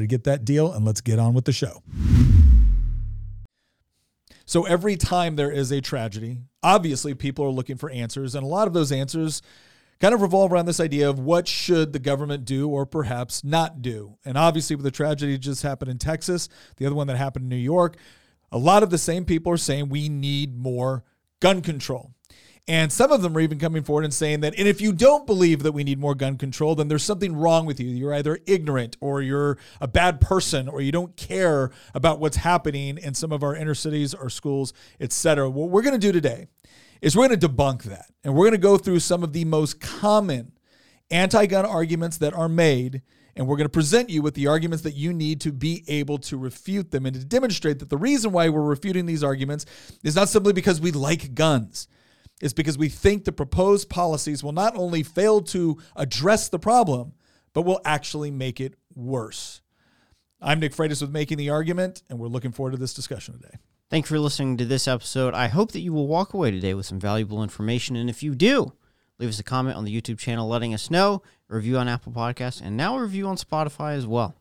to get that deal, and let's get on with the show. So every time there is a tragedy, obviously people are looking for answers, and a lot of those answers kind of revolve around this idea of what should the government do or perhaps not do. And obviously, with the tragedy just happened in Texas, the other one that happened in New York, a lot of the same people are saying we need more gun control. And some of them are even coming forward and saying that, and if you don't believe that we need more gun control, then there's something wrong with you. You're either ignorant or you're a bad person or you don't care about what's happening in some of our inner cities or schools, et cetera. What we're going to do today is we're going to debunk that. And we're going to go through some of the most common anti gun arguments that are made. And we're going to present you with the arguments that you need to be able to refute them and to demonstrate that the reason why we're refuting these arguments is not simply because we like guns is because we think the proposed policies will not only fail to address the problem, but will actually make it worse. I'm Nick Freitas with Making the Argument, and we're looking forward to this discussion today. Thank you for listening to this episode. I hope that you will walk away today with some valuable information. And if you do, leave us a comment on the YouTube channel letting us know, a review on Apple Podcasts, and now a review on Spotify as well.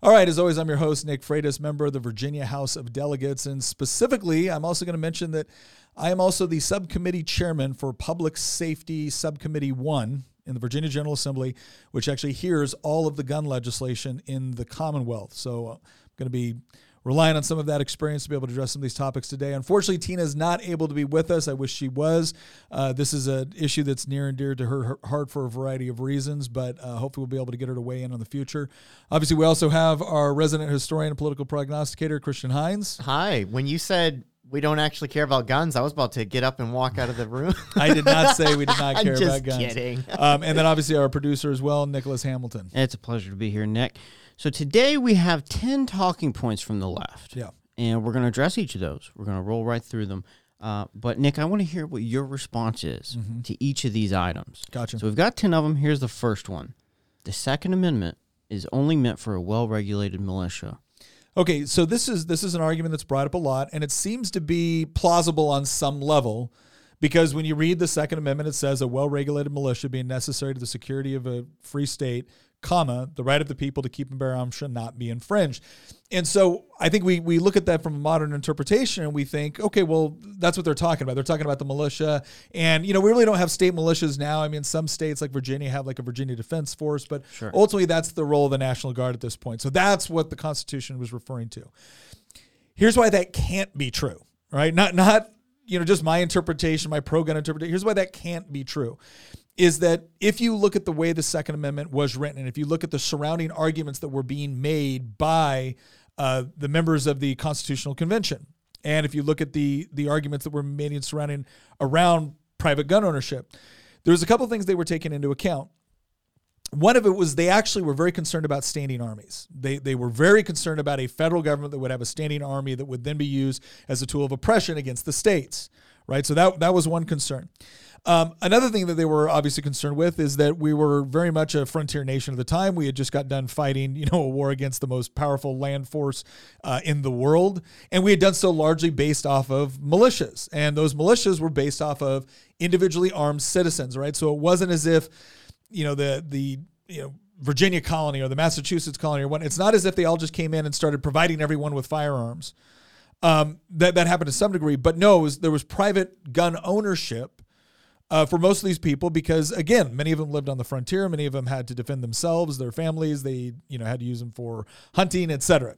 All right, as always, I'm your host, Nick Freitas, member of the Virginia House of Delegates. And specifically, I'm also going to mention that I am also the subcommittee chairman for Public Safety Subcommittee 1 in the Virginia General Assembly, which actually hears all of the gun legislation in the Commonwealth. So uh, I'm going to be relying on some of that experience to be able to address some of these topics today. Unfortunately, Tina is not able to be with us. I wish she was. Uh, this is an issue that's near and dear to her heart for a variety of reasons, but uh, hopefully we'll be able to get her to weigh in on the future. Obviously, we also have our resident historian and political prognosticator, Christian Hines. Hi. When you said we don't actually care about guns. I was about to get up and walk out of the room. I did not say we did not care just about guns. Kidding. Um, and then obviously our producer as well, Nicholas Hamilton. It's a pleasure to be here, Nick. So today we have 10 talking points from the left. Yeah. And we're going to address each of those. We're going to roll right through them. Uh, but Nick, I want to hear what your response is Mm-hmm. to each of these items. Gotcha. So we've got 10 of them. Here's the first one. The Second Amendment is only meant for a well-regulated militia. Okay, so this is this is an argument that's brought up a lot, and it seems to be plausible on some level, because when you read the Second Amendment, it says a well-regulated militia being necessary to the security of a free state, comma the right of the people to keep and bear arms shall not be infringed. And so I think we we look at that from a modern interpretation, and we think, okay, well that's what they're talking about. They're talking about the militia, and you know we really don't have state militias now. I mean, some states like Virginia have like a Virginia Defense Force, but Sure. ultimately that's the role of the National Guard at this point. So that's what the Constitution was referring to. Here's why that can't be true, right? Not not you know just my interpretation, my pro gun interpretation. Here's why that can't be true. Is that if you look at the way the Second Amendment was written, and if you look at the surrounding arguments that were being made by uh, the members of the Constitutional Convention, and if you look at the the arguments that were made in surrounding around private gun ownership, there was a couple things they were taking into account one of it was they actually were very concerned about standing armies. They, they were very concerned about a federal government that would have a standing army that would then be used as a tool of oppression against the states, right? So that, that was one concern. Um, another thing that they were obviously concerned with is that we were very much a frontier nation at the time. We had just got done fighting, you know, a war against the most powerful land force uh, in the world, and we had done so largely based off of militias, and those militias were based off of individually armed citizens, right? So it wasn't as if you know the the you know Virginia colony or the Massachusetts colony or what. It's not as if they all just came in and started providing everyone with firearms. Um, that that happened to some degree, but no, was, there was private gun ownership uh, for most of these people because again many of them lived on the frontier. Many of them had to defend themselves their families. They you know had to use them for hunting etc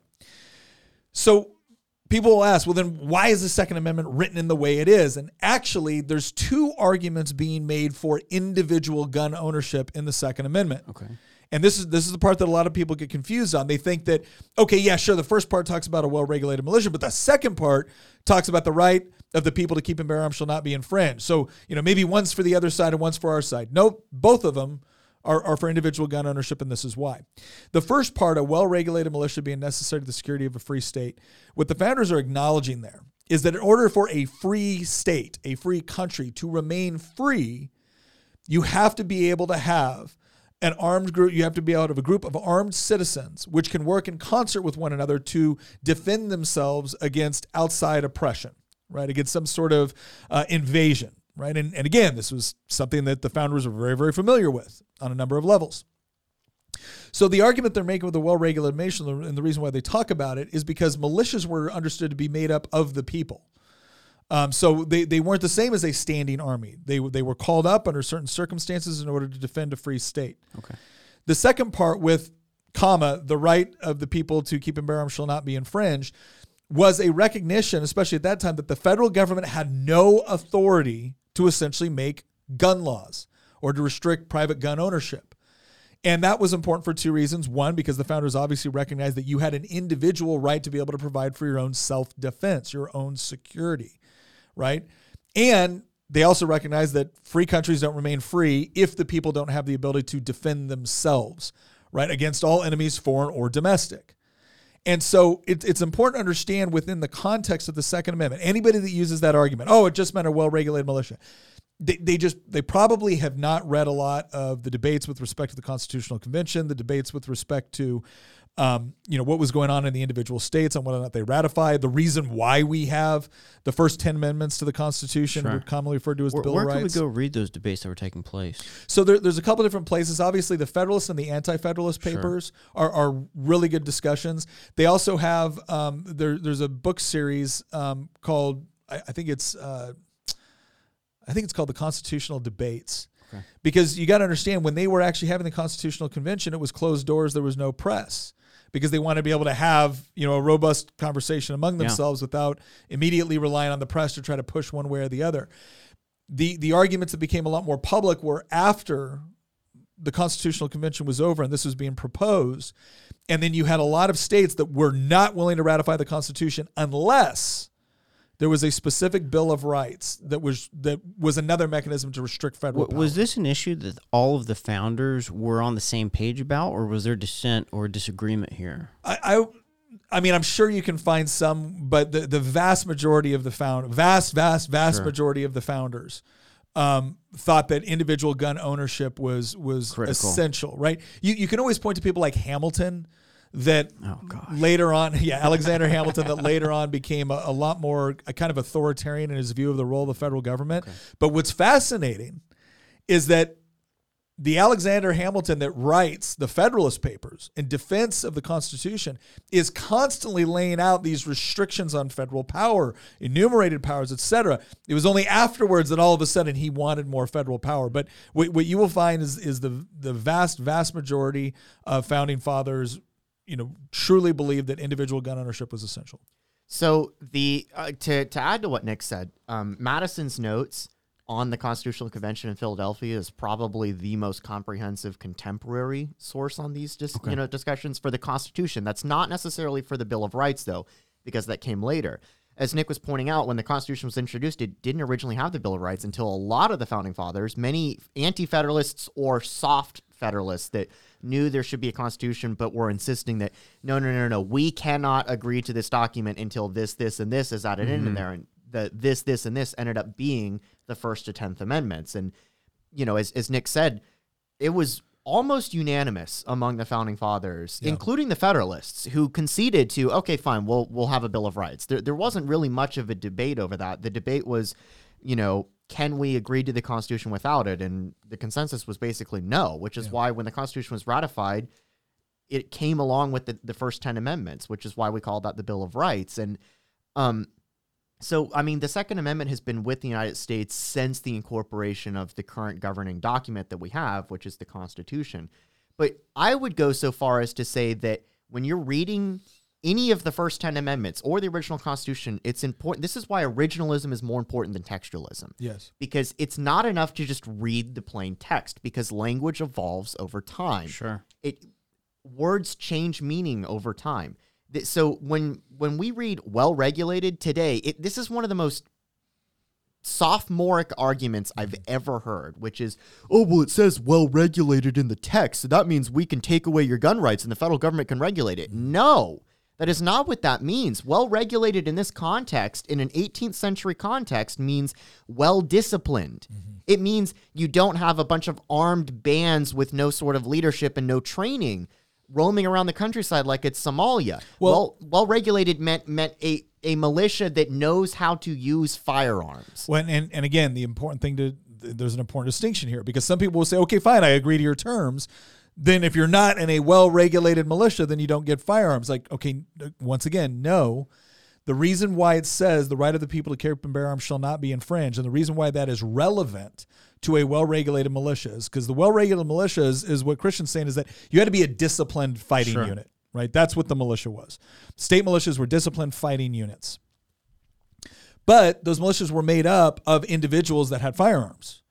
so people will ask well then why is the second amendment written in the way it is? And actually there's two arguments being made for individual gun ownership in the second amendment. Okay. And this is this is the part that a lot of people get confused on. They think that okay, yeah, sure, the first part talks about a well-regulated militia, but the second part talks about the right of the people to keep and bear arms shall not be infringed. So you know maybe one's for the other side and one's for our side. No, both of them are, are for individual gun ownership, and this is why. The first part, a well-regulated militia being necessary to the security of a free state, what the founders are acknowledging there is that in order for a free state, a free country to remain free, you have to be able to have an armed group you have to be out of a group of armed citizens which can work in concert with one another to defend themselves against outside oppression right? Against some sort of uh, invasion right? And, and again this was something that the founders were very very familiar with on a number of levels. So the argument they're making with the well-regulated nation and the reason why they talk about it is because militias were understood to be made up of the people um, so they, they weren't the same as a standing army. They, they were called up under certain circumstances in order to defend a free state. Okay. The second part with comma, the right of the people to keep and bear arms shall not be infringed, was a recognition, especially at that time, that the federal government had no authority to essentially make gun laws or to restrict private gun ownership. And that was important for two reasons. One, because the founders obviously recognized that you had an individual right to be able to provide for your own self defense, your own security right? And they also recognize that free countries don't remain free if the people don't have the ability to defend themselves, right, against all enemies, foreign or domestic. And so it, it's important to understand within the context of the Second Amendment, anybody that uses that argument, oh, it just meant a well regulated militia. They, they just they probably have not read a lot of the debates with respect to the Constitutional Convention, the debates with respect to um, you know what was going on in the individual states on whether or not they ratified the reason why we have the first 10 amendments to the constitution Sure. commonly referred to as Where, the bill where of can we go read those debates that were taking place? so there, there's a couple different places obviously the federalist and the anti-federalist Sure. papers are, are really good discussions they also have um, there, there's a book series um, called I, I think it's uh, I think it's called the Constitutional Debates. Okay. Because you got to understand, when they were actually having the Constitutional Convention, it was closed doors. There was no press because they want to be able to have you know a robust conversation among Yeah. themselves without immediately relying on the press to try to push one way or the other. The the arguments that became a lot more public were after the Constitutional Convention was over and this was being proposed, and then you had a lot of states that were not willing to ratify the Constitution unless there was a specific Bill of Rights that was that was another mechanism to restrict federal. W- was this an issue that all of the founders were on the same page about, or was there dissent or disagreement here? I, I I mean, I'm sure you can find some, but the, the vast majority of the found vast, vast, vast Sure. majority of the founders um, thought that individual gun ownership was was Critical. essential, right? You you can always point to people like Hamilton that Oh later on, yeah, Alexander Hamilton that later on became a, a lot more a kind of authoritarian in his view of the role of the federal government. But what's fascinating is that the Alexander Hamilton that writes the Federalist Papers in defense of the Constitution is constantly laying out these restrictions on federal power, enumerated powers, etc. It was only afterwards that all of a sudden he wanted more federal power. But what, what you will find is is the the vast vast majority of founding fathers, you know, truly believed that individual gun ownership was essential. So the uh, to to add to what Nick said, um, Madison's notes on the Constitutional Convention in Philadelphia is probably the most comprehensive contemporary source on these dis- you know discussions for the Constitution. That's not necessarily for the Bill of Rights though, because that came later. As Nick was pointing out, when the Constitution was introduced, it didn't originally have the Bill of Rights until a lot of the founding fathers, many anti-federalists or soft federalists that knew there should be a constitution but were insisting that no no no no we cannot agree to this document until this this and this is added in in there. And the this this and this ended up being the first to 10th amendments. And you know as, as nick said it was almost unanimous among the founding fathers Yeah. including the federalists who conceded to okay fine we'll we'll have a bill of rights. There, there wasn't really much of a debate over that. The debate was you know can we agree to the constitution without it and the consensus was basically no which is Yeah. why when the constitution was ratified it came along with the, the first 10 amendments which is why we call that the bill of rights and um So, I mean, the Second Amendment has been with the United States since the incorporation of the current governing document that we have, which is the Constitution. But I would go so far as to say that when you're reading any of the first 10 amendments or the original Constitution, it's important. This is why originalism is more important than textualism. Yes. Because it's not enough to just read the plain text, because language evolves over time Sure. it words change meaning over time. So when when we read well regulated today, it, this is one of the most sophomoric arguments I've mm-hmm. ever heard, which is, oh well, it says well regulated in the text, so that means we can take away your gun rights and the federal government can regulate it. No. That is not what that means. Well regulated in this context, in an 18th century context, means well disciplined. Mm-hmm. It means you don't have a bunch of armed bands with no sort of leadership and no training roaming around the countryside like it's Somalia. Well- Well, well regulated meant meant a, a militia that knows how to use firearms. When and, and again, the important thing to there's an important distinction here because some people will say, okay, fine, I agree to your terms. Then if you're not in a well-regulated militia, then you don't get firearms. Like, okay, once again, no. The reason why it says the right of the people to carry and bear arms shall not be infringed, and the reason why that is relevant to a well-regulated militia is because the well-regulated militia is, is what Christian's saying is that you had to be a disciplined fighting Sure. unit, right? That's what the militia was. State militias were disciplined fighting units. But those militias were made up of individuals that had firearms.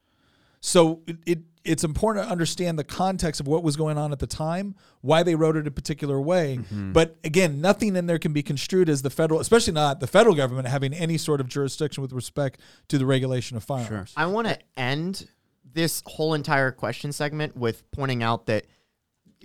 So it, it it's important to understand the context of what was going on at the time, why they wrote it a particular way. Mm-hmm. But again, nothing in there can be construed as the federal, especially not the federal government having any sort of jurisdiction with respect to the regulation of firearms. I want to end this whole entire question segment with pointing out that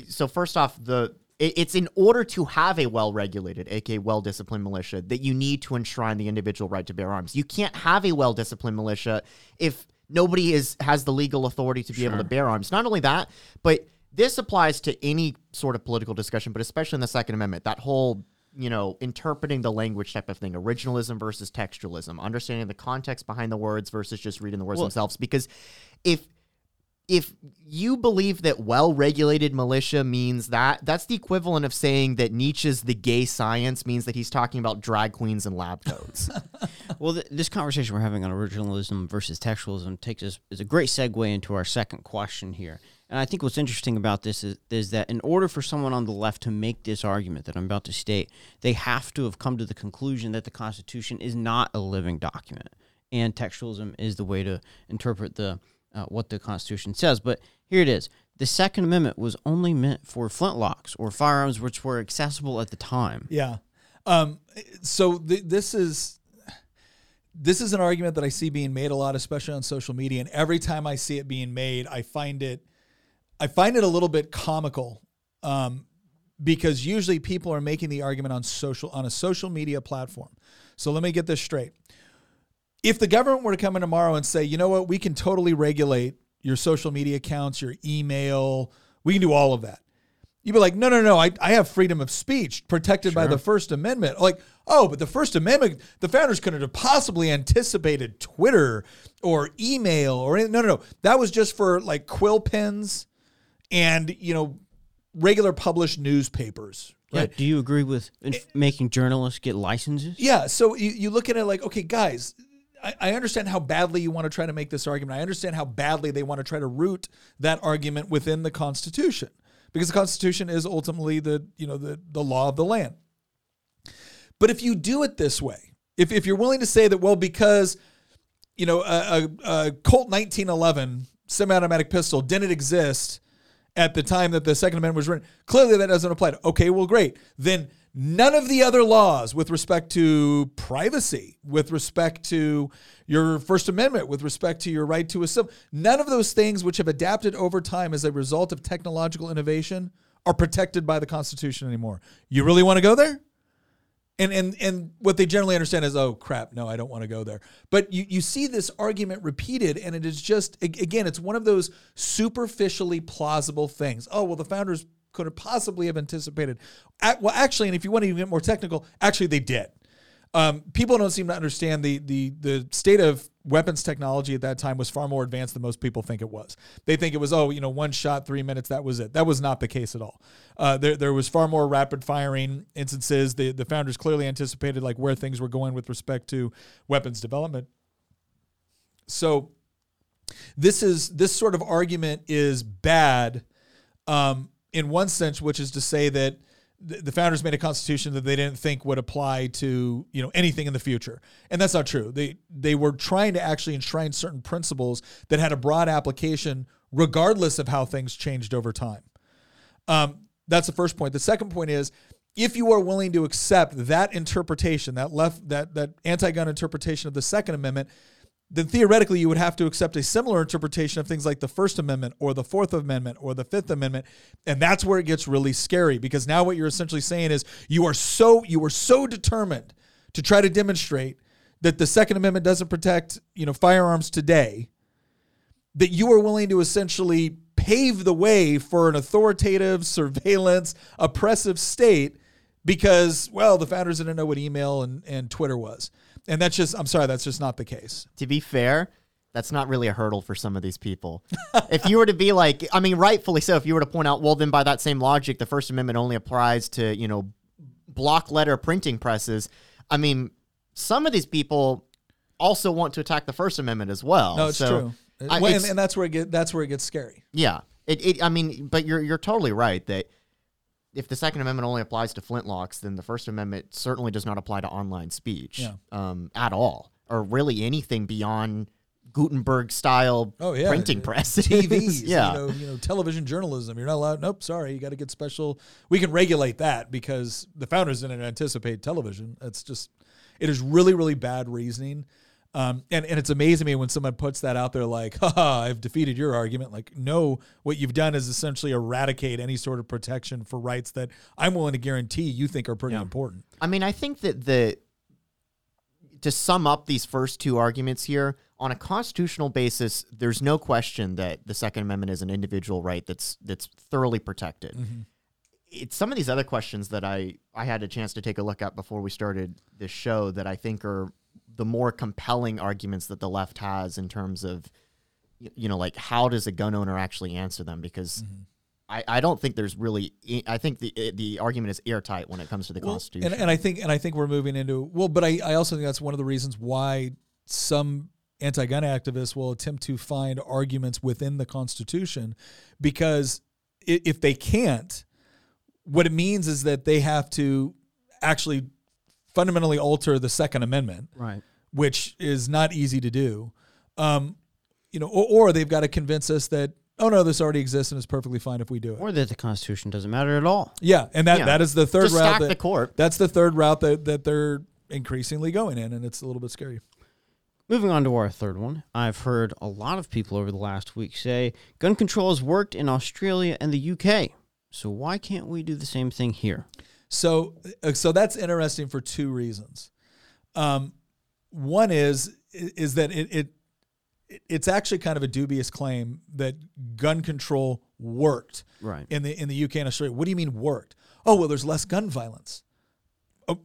so first off the it's in order to have a well-regulated aka well-disciplined militia that you need to enshrine the individual right to bear arms you can't have a well-disciplined militia if nobody is has the legal authority to be able to bear arms. Not only that but this applies to any sort of political discussion but especially in the second amendment that whole you know interpreting the language type of thing originalism versus textualism understanding the context behind the words versus just reading the words Well- themselves. Because if if you believe that well-regulated militia means that that's the equivalent of saying that Nietzsche's the gay science means that he's talking about drag queens and lab coats. Well, th- this conversation we're having on originalism versus textualism takes us is a great segue into our second question here. And I think what's interesting about this is, is that in order for someone on the left to make this argument that I'm about to state, they have to have come to the conclusion that the Constitution is not a living document, and textualism is the way to interpret the uh, what the Constitution says. But here it is: the Second Amendment was only meant for flintlocks or firearms which were accessible at the time. Yeah. Um, so th- this is this is an argument that I see being made a lot, especially on social media. And every time I see it being made, I find it I find it a little bit comical. Um, because usually people are making the argument on social on a social media platform. So let me get this straight. If the government were to come in tomorrow and say, you know what, we can totally regulate your social media accounts, your email, we can do all of that. You'd be like, no, no, no, I, I have freedom of speech protected by the First Amendment. Like, oh, but the First Amendment, the founders couldn't have possibly anticipated Twitter or email or anything. No, no, no. That was just for like quill pens and, you know, regular published newspapers. Yeah, do you agree with eh, inf- making journalists get licenses? Yeah. So you, you look at it like, okay, guys, I, understand how badly you want to try to make this argument. I understand how badly they want to try to root that argument within the Constitution, because the Constitution is ultimately the you know the the law of the land. But if you do it this way, if if you're willing to say that, well, because you know a, a, a Colt 1911 semi-automatic pistol didn't exist at the time that the Second Amendment was written. Clearly, that doesn't apply. To, okay, well, great. Then none of the other laws with respect to privacy, with respect to your First Amendment, with respect to your right to assemble, none of those things which have adapted over time as a result of technological innovation are protected by the Constitution anymore. You really want to go there? And and and what they generally understand is, oh crap, no, I don't want to go there. But you you see this argument repeated, and it is just again, it's one of those superficially plausible things. Oh well, the founders could have possibly have anticipated. Well, actually, and if you want to even get more technical, actually they did. Um, people don't seem to understand the the the state of weapons technology at that time was far more advanced than most people think it was. They think it was, oh, you know, one shot, three minutes, that was it. That was not the case at all. Uh, there, there was far more rapid firing instances. The, the founders clearly anticipated like where things were going with respect to weapons development. So this is this sort of argument is bad um, in one sense, which is to say that the founders made a constitution that they didn't think would apply to you know anything in the future. And that's not true. They they were trying to actually enshrine certain principles that had a broad application regardless of how things changed over time. Um, that's the first point. The second point is if you are willing to accept that interpretation that left that that anti-gun interpretation of the second amendment then theoretically you would have to accept a similar interpretation of things like the First Amendment or the Fourth Amendment or the Fifth Amendment, and that's where it gets really scary because now what you're essentially saying is you are so you are so determined to try to demonstrate that the Second Amendment doesn't protect you know firearms today that you are willing to essentially pave the way for an authoritative surveillance oppressive state because well the founders didn't know what email and, and Twitter was and that's just, I'm sorry, that's just not the case. To be fair, that's not really a hurdle for some of these people. if you were to be like, I mean, rightfully so, if you were to point out, well, then by that same logic, the First Amendment only applies to, you know, block letter printing presses. I mean, some of these people also want to attack the First Amendment as well. No, it's so true. I, well, it's, and, and, that's where it get, that's where it gets scary. Yeah. It, it, I mean, but you're you're totally right that if the Second Amendment only applies to flintlocks, then the First Amendment certainly does not apply to online speech yeah. um, at all, or really anything beyond Gutenberg style oh, yeah. printing press. TVs, yeah. You know, you know, television journalism. You're not allowed. Nope, sorry. You got to get special. We can regulate that because the founders didn't anticipate television. It's just, it is really, really bad reasoning. Um, and, and it's amazing me when someone puts that out there like, haha, I've defeated your argument. Like, no, what you've done is essentially eradicate any sort of protection for rights that I'm willing to guarantee you think are pretty yeah. important. I mean, I think that the to sum up these first two arguments here, on a constitutional basis, there's no question that the Second Amendment is an individual right that's that's thoroughly protected. Mm-hmm. It's some of these other questions that I I had a chance to take a look at before we started this show that I think are the more compelling arguments that the left has in terms of you know like how does a gun owner actually answer them because mm-hmm. I, I don't think there's really I think the the argument is airtight when it comes to the well, Constitution and, and I think and I think we're moving into well but I, I also think that's one of the reasons why some anti-gun activists will attempt to find arguments within the Constitution because if they can't what it means is that they have to actually fundamentally alter the Second Amendment, right? Which is not easy to do. Um, you know, or, or they've got to convince us that oh no, this already exists and it's perfectly fine if we do it, or that the Constitution doesn't matter at all. Yeah, and that, yeah. that is the third Just route. That, the court. That's the third route that that they're increasingly going in, and it's a little bit scary. Moving on to our third one, I've heard a lot of people over the last week say gun control has worked in Australia and the UK. So why can't we do the same thing here? So, uh, so that's interesting for two reasons. Um, one is is that it, it it's actually kind of a dubious claim that gun control worked right. in the in the UK and Australia. What do you mean worked? Oh well, there's less gun violence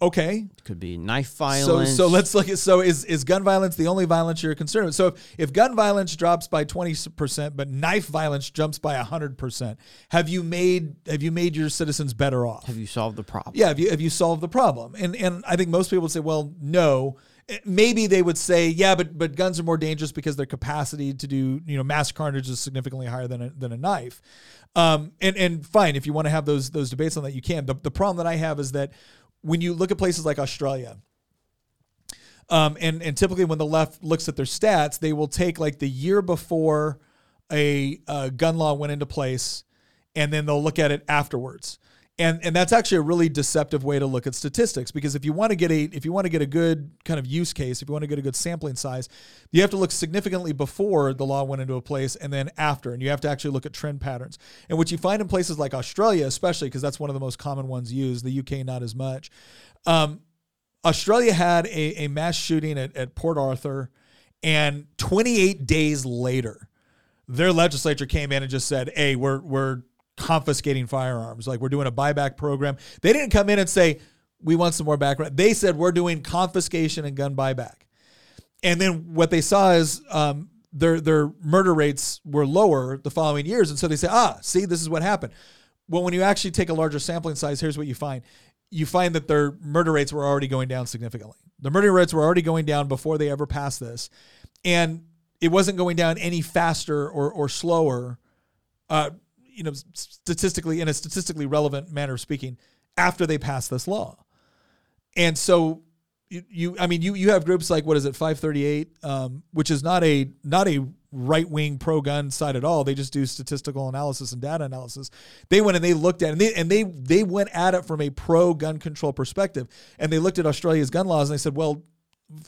okay. Could be knife violence so so let's look at so is is gun violence the only violence you're concerned with? So if, if gun violence drops by 20% but knife violence jumps by 100% have you made have you made your citizens better off? Have you solved the problem? Yeah have you have you solved the problem? And and i think most people would say well no. Eh, maybe they would say yeah but but guns are more dangerous because their capacity to do you know mass carnage is significantly higher than a, than a knife. Um, and and fine if you want to have those those debates on that you can. The, the problem that i have is that when you look at places like Australia, um, and and typically when the left looks at their stats, they will take like the year before a gun law went into place, and then they'll look at it afterwards. And, and that's actually a really deceptive way to look at statistics because if you want to get a if you want to get a good kind of use case if you want to get a good sampling size you have to look significantly before the law went into a place and then after and you have to actually look at trend patterns. And what you find in places like Australia especially because that's one of the most common ones used the UK not as much um, Australia had a, a mass shooting at, at Port Arthur and 28 days later their legislature came in and just said hey we're we're confiscating firearms. Like we're doing a buyback program. They didn't come in and say, we want some more background. They said, we're doing confiscation and gun buyback. and then what they saw is um, their their murder rates were lower the following years, and so they say, ah, see, this is what happened. Well, when you actually take a larger sampling size, here's what you find: you find that their murder rates were already going down significantly. The murder rates were already going down before they ever passed this, and it wasn't going down any faster or or slower. Uh, you know, statistically in a statistically relevant manner of speaking, after they passed this law, and so you, you I mean, you you have groups like what is it, 538, um, which is not a not a right wing pro gun side at all. They just do statistical analysis and data analysis. They went and they looked at and they and they they went at it from a pro gun control perspective, and they looked at Australia's gun laws and they said, well,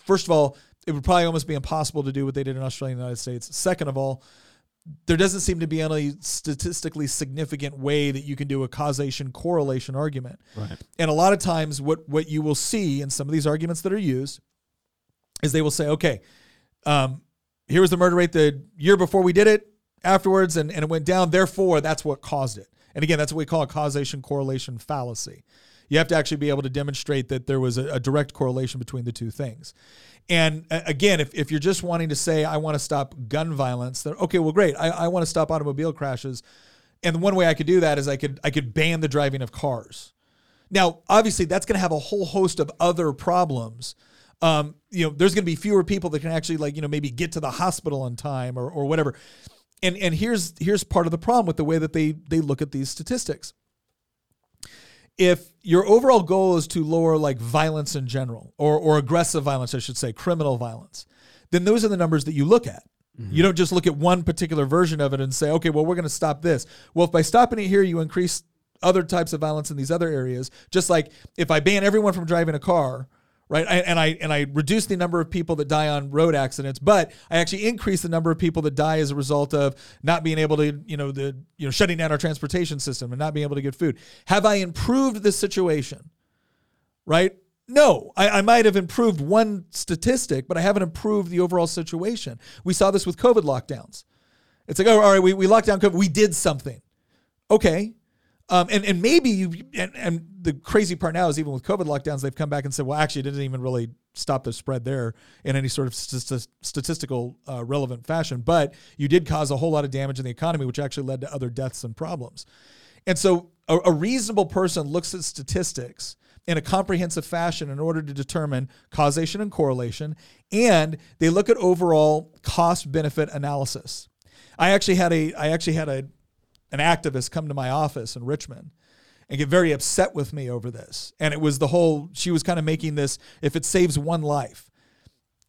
first of all, it would probably almost be impossible to do what they did in Australia and the United States. Second of all, there doesn't seem to be any statistically significant way that you can do a causation correlation argument. Right. And a lot of times what what you will see in some of these arguments that are used is they will say, okay, um, here was the murder rate the year before we did it, afterwards, and, and it went down. Therefore, that's what caused it. And again, that's what we call a causation correlation fallacy. You have to actually be able to demonstrate that there was a, a direct correlation between the two things. And uh, again, if, if you're just wanting to say, I want to stop gun violence, then okay, well, great. I, I want to stop automobile crashes. And one way I could do that is I could I could ban the driving of cars. Now, obviously, that's going to have a whole host of other problems. Um, you know, there's going to be fewer people that can actually like you know maybe get to the hospital on time or or whatever. And and here's here's part of the problem with the way that they they look at these statistics if your overall goal is to lower like violence in general or or aggressive violence, I should say, criminal violence, then those are the numbers that you look at. Mm-hmm. You don't just look at one particular version of it and say, okay, well, we're going to stop this. Well, if by stopping it here, you increase other types of violence in these other areas, just like if I ban everyone from driving a car, right? I, and I and I reduce the number of people that die on road accidents, but I actually increase the number of people that die as a result of not being able to, you know, the you know shutting down our transportation system and not being able to get food. Have I improved the situation? Right? No, I, I might have improved one statistic, but I haven't improved the overall situation. We saw this with COVID lockdowns. It's like, oh, all right, we, we locked down COVID. We did something. Okay, um, and, and maybe you, and, and the crazy part now is even with COVID lockdowns, they've come back and said, well, actually, it didn't even really stop the spread there in any sort of st- statistical uh, relevant fashion. But you did cause a whole lot of damage in the economy, which actually led to other deaths and problems. And so a, a reasonable person looks at statistics in a comprehensive fashion in order to determine causation and correlation, and they look at overall cost benefit analysis. I actually had a I actually had a an activist come to my office in Richmond and get very upset with me over this. And it was the whole, she was kind of making this, if it saves one life.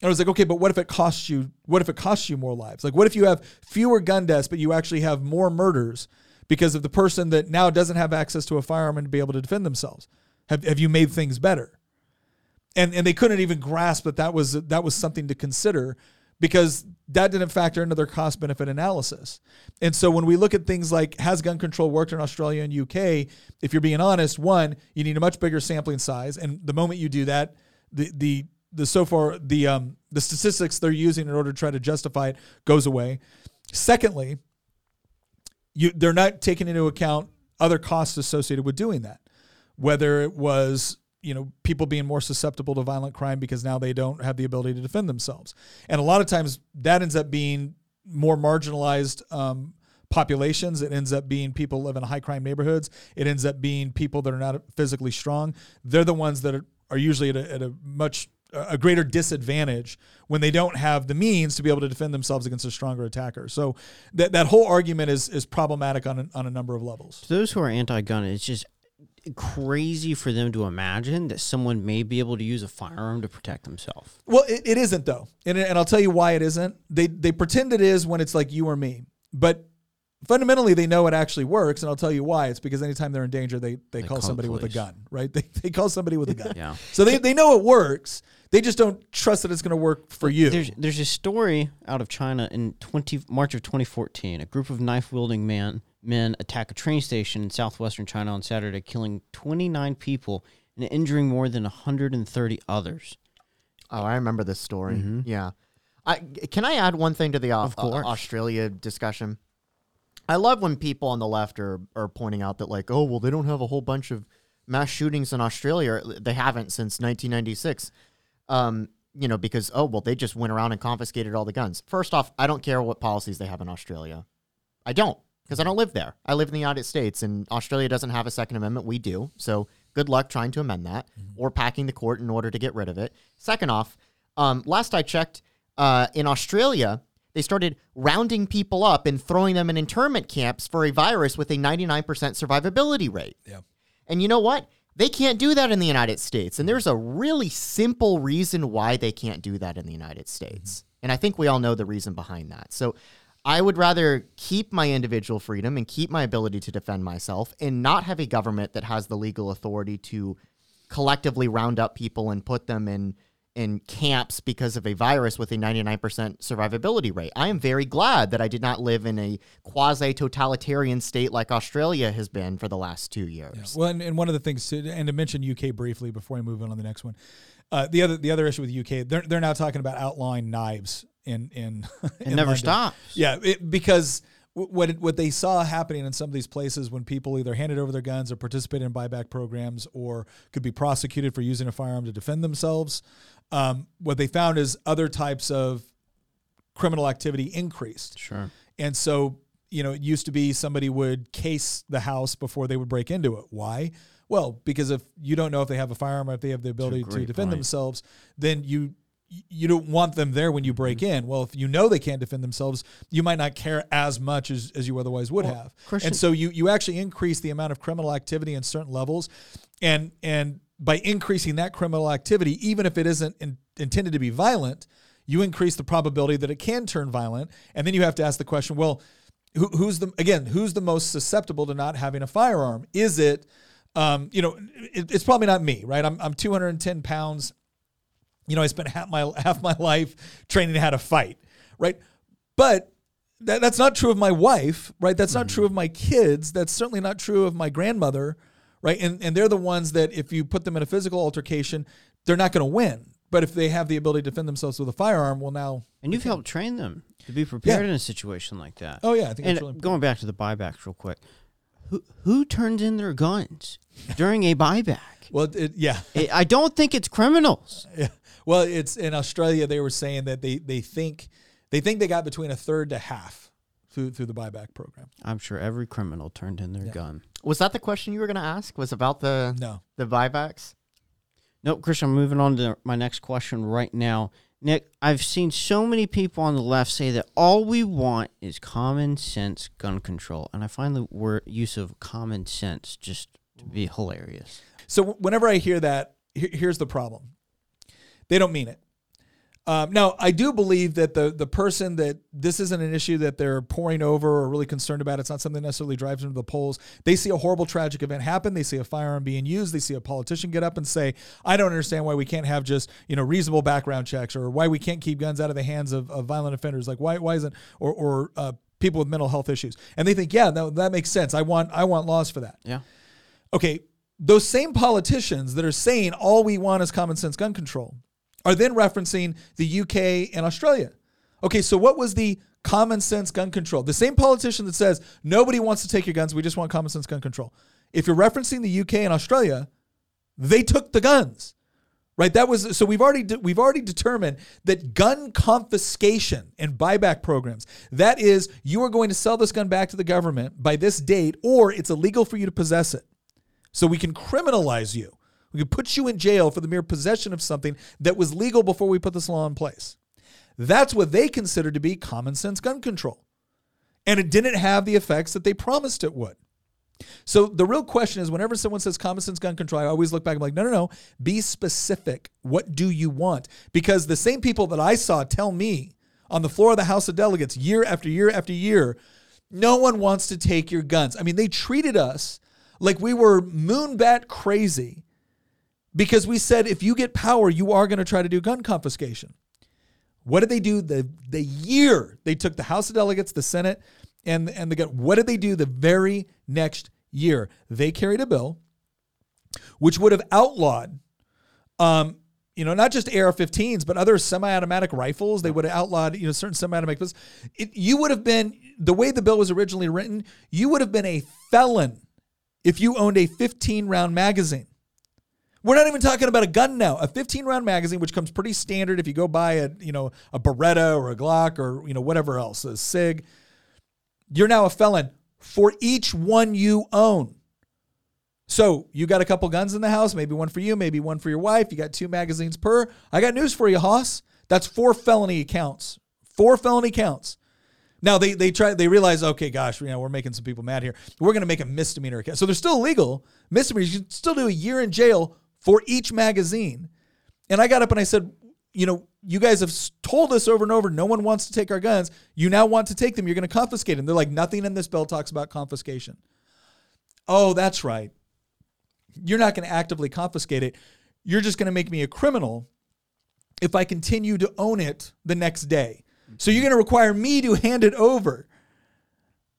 And I was like, okay, but what if it costs you, what if it costs you more lives? Like, what if you have fewer gun deaths, but you actually have more murders because of the person that now doesn't have access to a firearm and to be able to defend themselves? Have, have you made things better? And, and they couldn't even grasp that that was, that was something to consider because that didn't factor into their cost benefit analysis. And so when we look at things like has gun control worked in Australia and UK, if you're being honest, one, you need a much bigger sampling size. And the moment you do that, the the the so far the um the statistics they're using in order to try to justify it goes away. Secondly, you they're not taking into account other costs associated with doing that. Whether it was you know people being more susceptible to violent crime because now they don't have the ability to defend themselves and a lot of times that ends up being more marginalized um, populations it ends up being people live in high crime neighborhoods it ends up being people that are not physically strong they're the ones that are, are usually at a, at a much a greater disadvantage when they don't have the means to be able to defend themselves against a stronger attacker. So that that whole argument is is problematic on a, on a number of levels. To those who are anti-gun, it's just crazy for them to imagine that someone may be able to use a firearm to protect themselves. Well, it, it isn't though, and, and I'll tell you why it isn't. They they pretend it is when it's like you or me, but fundamentally they know it actually works, and I'll tell you why. It's because anytime they're in danger, they they, they call, call somebody with a gun, right? They they call somebody with a gun. yeah. So they they know it works. They just don't trust that it's going to work for you. There's there's a story out of China in 20 March of 2014. A group of knife wielding men men attack a train station in southwestern China on Saturday, killing 29 people and injuring more than 130 others. Oh, I remember this story. Mm-hmm. Yeah. I, can I add one thing to the uh, uh, Australia discussion? I love when people on the left are, are pointing out that, like, oh, well, they don't have a whole bunch of mass shootings in Australia. They haven't since 1996. Um, you know, because oh well, they just went around and confiscated all the guns. First off, I don't care what policies they have in Australia. I don't because I don't live there. I live in the United States, and Australia doesn't have a Second Amendment. We do. So good luck trying to amend that or packing the court in order to get rid of it. Second off, um, last I checked, uh, in Australia, they started rounding people up and throwing them in internment camps for a virus with a 99% survivability rate. Yeah. And you know what? They can't do that in the United States. And there's a really simple reason why they can't do that in the United States. And I think we all know the reason behind that. So I would rather keep my individual freedom and keep my ability to defend myself and not have a government that has the legal authority to collectively round up people and put them in in camps because of a virus with a 99% survivability rate. I am very glad that I did not live in a quasi totalitarian state like Australia has been for the last 2 years. Well, and, and one of the things, to, and to mention UK briefly before I move on to the next one, uh, the other the other issue with UK, they're they're now talking about outlawing knives in in. It in never London. stops. Yeah, it, because what what they saw happening in some of these places when people either handed over their guns or participated in buyback programs or could be prosecuted for using a firearm to defend themselves, um, what they found is other types of criminal activity increased. Sure. And so, you know, it used to be somebody would case the house before they would break into it. Why? Well, because if you don't know if they have a firearm or if they have the ability to defend point. themselves, then you you don't want them there when you break Mm-hmm. in. Well, if you know they can't defend themselves, you might not care as much as, as you otherwise would have. Christian- and so you you actually increase the amount of criminal activity in certain levels, and and by increasing that criminal activity, even if it isn't in, intended to be violent, you increase the probability that it can turn violent. And then you have to ask the question, well, who, who's the again who's the most susceptible to not having a firearm? Is it um, you know, it, it's probably not me, right? I'm, I'm 210 pounds. You know, I spent half my half my life training how to fight, right? But that, that's not true of my wife, right? That's not mm-hmm. true of my kids. That's certainly not true of my grandmother, right? And and they're the ones that if you put them in a physical altercation, they're not going to win. But if they have the ability to defend themselves with a firearm, well, now, And you've helped train them to be prepared in a situation like that. oh yeah, I think and really going back to the buybacks real quick, who who turns in their guns during a buyback? Well, it, yeah, I I don't think it's criminals. Yeah. Well, it's in Australia. They were saying that they they think they think they got between a third to half through through the buyback program. I'm sure every criminal turned in their gun. Was that the question you were going to ask? Was about the No, the buybacks? Nope, Christian, I'm moving on to my next question right now. Nick, I've seen so many people on the left say that all we want is common sense gun control. And I find the word use of common sense just to be hilarious. So whenever I hear that, here's the problem: they don't mean it. Um, now, I do believe that the the person that this isn't an issue that they're pouring over or really concerned about. It's not something that necessarily drives them to the polls. They see a horrible, tragic event happen. They see a firearm being used. They see a politician get up and say, "I don't understand why we can't have just you know reasonable background checks, or why we can't keep guns out of the hands of, of violent offenders. Like why why isn't or or uh, people with mental health issues?" And they think, "Yeah, no, that makes sense. I want I want laws for that." Yeah. okay, those same politicians that are saying all we want is common sense gun control are then referencing the UK and Australia. Okay, so what was the common sense gun control? The same politician that says nobody wants to take your guns, we just want common sense gun control. If you're referencing the UK and Australia, they took the guns. Right? That was so we've already de- we've already determined that gun confiscation and buyback programs that is you are going to sell this gun back to the government by this date or it's illegal for you to possess it. So we can criminalize you. We could put you in jail for the mere possession of something that was legal before we put this law in place. That's what they consider to be common sense gun control. And it didn't have the effects that they promised it would. So the real question is whenever someone says common sense gun control, I always look back and I'm like, no, no, no. Be specific. What do you want? Because the same people that I saw tell me on the floor of the House of Delegates year after year after year, no one wants to take your guns. I mean, they treated us like we were moonbat crazy because we said if you get power, you are going to try to do gun confiscation. What did they do the the year they took the House of Delegates, the Senate, and and the gun? What did they do the very next year? They carried a bill which would have outlawed, um, you know, not just AR-15s but other semi-automatic rifles. They would have outlawed, you know, certain semi-automatic pistols. It, you would have been the way the bill was originally written. You would have been a felon if you owned a 15 round magazine. We're not even talking about a gun now. A 15 round magazine, which comes pretty standard if you go buy a you know a Beretta or a Glock or you know whatever else, a Sig. You're now a felon for each one you own. So you got a couple guns in the house, maybe one for you, maybe one for your wife. You got two magazines per. I got news for you, Hoss. That's four felony counts. Four felony counts. Now they they try they realize okay, gosh, you know we're making some people mad here. We're going to make a misdemeanor account. So they're still illegal misdemeanors. You can still do a year in jail for each magazine. And I got up and I said, you know, you guys have told us over and over, no one wants to take our guns. You now want to take them. You're going to confiscate them. They're like, nothing in this bill talks about confiscation. Oh, that's right. You're not going to actively confiscate it. You're just going to make me a criminal if I continue to own it the next day. So you're going to require me to hand it over.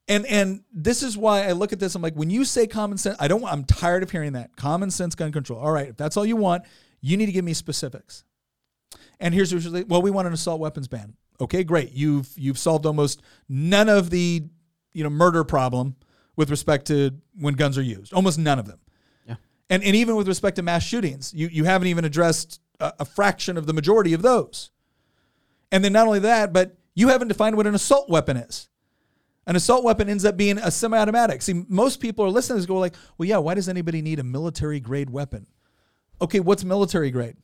And and this is why I look at this. I'm like, when you say common sense, I don't. I'm tired of hearing that common sense gun control. All right, if that's all you want, you need to give me specifics. And here's usually, well, we want an assault weapons ban. Okay, great. You've you've solved almost none of the you know murder problem with respect to when guns are used. Almost none of them. Yeah. And and even with respect to mass shootings, you you haven't even addressed a, a fraction of the majority of those. And then not only that, but you haven't defined what an assault weapon is. An assault weapon ends up being a semi-automatic. See, most people are listening to go like, well, yeah, why does anybody need a military grade weapon? Okay, what's military grade?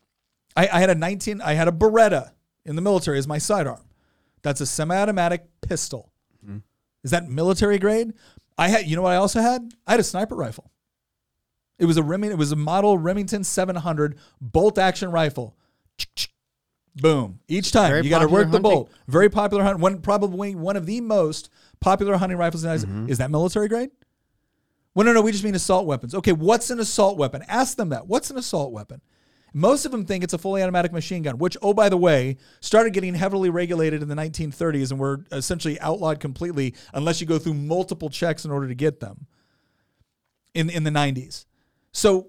I, I had a 19, I had a Beretta in the military as my sidearm. That's a semi-automatic pistol. Mm-hmm. Is that military grade? I had, you know what I also had? I had a sniper rifle. It was a Remington, it was a model Remington 700 bolt action rifle. Boom. Each time Very you got to work the hunting. bolt. Very popular hunt. One probably one of the most popular hunting rifles in the United Mm-hmm. States. Is that military grade? Well, no, no, we just mean assault weapons. Okay, what's an assault weapon? Ask them that. What's an assault weapon? Most of them think it's a fully automatic machine gun, which, oh, by the way, started getting heavily regulated in the 1930s and were essentially outlawed completely unless you go through multiple checks in order to get them in, in the 90s. So,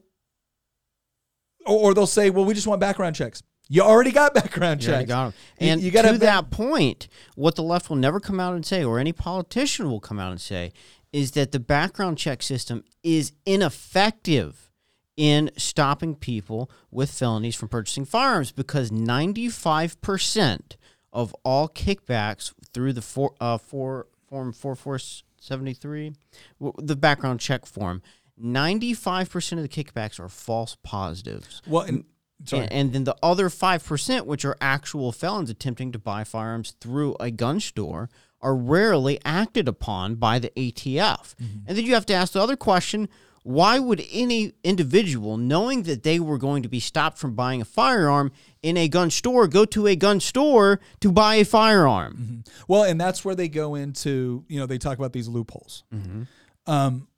or, or they'll say, well, we just want background checks. You already got background You checks. got 'em. And you gotta to that point, what the left will never come out and say, or any politician will come out and say, is that the background check system is ineffective in stopping people with felonies from purchasing firearms because 95% of all kickbacks through the for, uh, for, form 4473, w- the background check form, 95% of the kickbacks are false positives. Well, and, sorry. And, and then the other 5%, which are actual felons attempting to buy firearms through a gun store, are rarely acted upon by the ATF. Mm-hmm. And then you have to ask the other question why would any individual, knowing that they were going to be stopped from buying a firearm in a gun store, go to a gun store to buy a firearm? Mm-hmm. Well, and that's where they go into, you know, they talk about these loopholes. Mm-hmm. Um,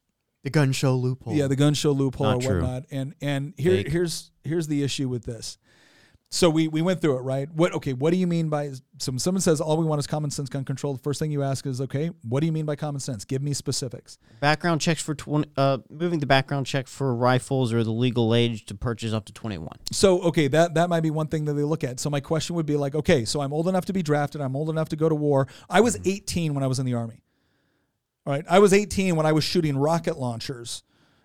The gun show loophole. yeah, the gun show loophole Not or true. whatnot. And and here Fake. here's here's the issue with this. So we we went through it, right? What okay, what do you mean by so when someone says all we want is common sense gun control, the first thing you ask is, okay, what do you mean by common sense? Give me specifics. Background checks for 20, uh, moving the background check for rifles or the legal age to purchase up to 21. So okay, that that might be one thing that they look at. So my question would be like, okay, so I'm old enough to be drafted, I'm old enough to go to war. I was 18 when I was in the army. All right, I was 18 when I was shooting rocket launchers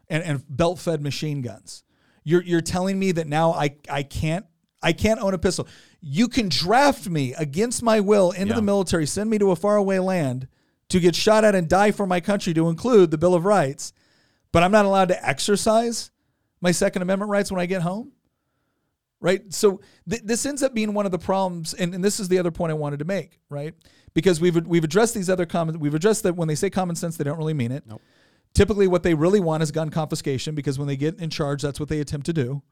and, and belt-fed machine guns. You're you're telling me that now I I can't I can't own a pistol. You can draft me against my will into the military, send me to a faraway land to get shot at and die for my country to include the Bill of Rights, but I'm not allowed to exercise my Second Amendment rights when I get home right? So th- this ends up being one of the problems, and, and this is the other point I wanted to make, right? Because we've we've addressed these other comments. we've addressed that when they say common sense, they don't really mean it. Nope. Typically, what they really want is gun confiscation because when they get in charge, that's what they attempt to do.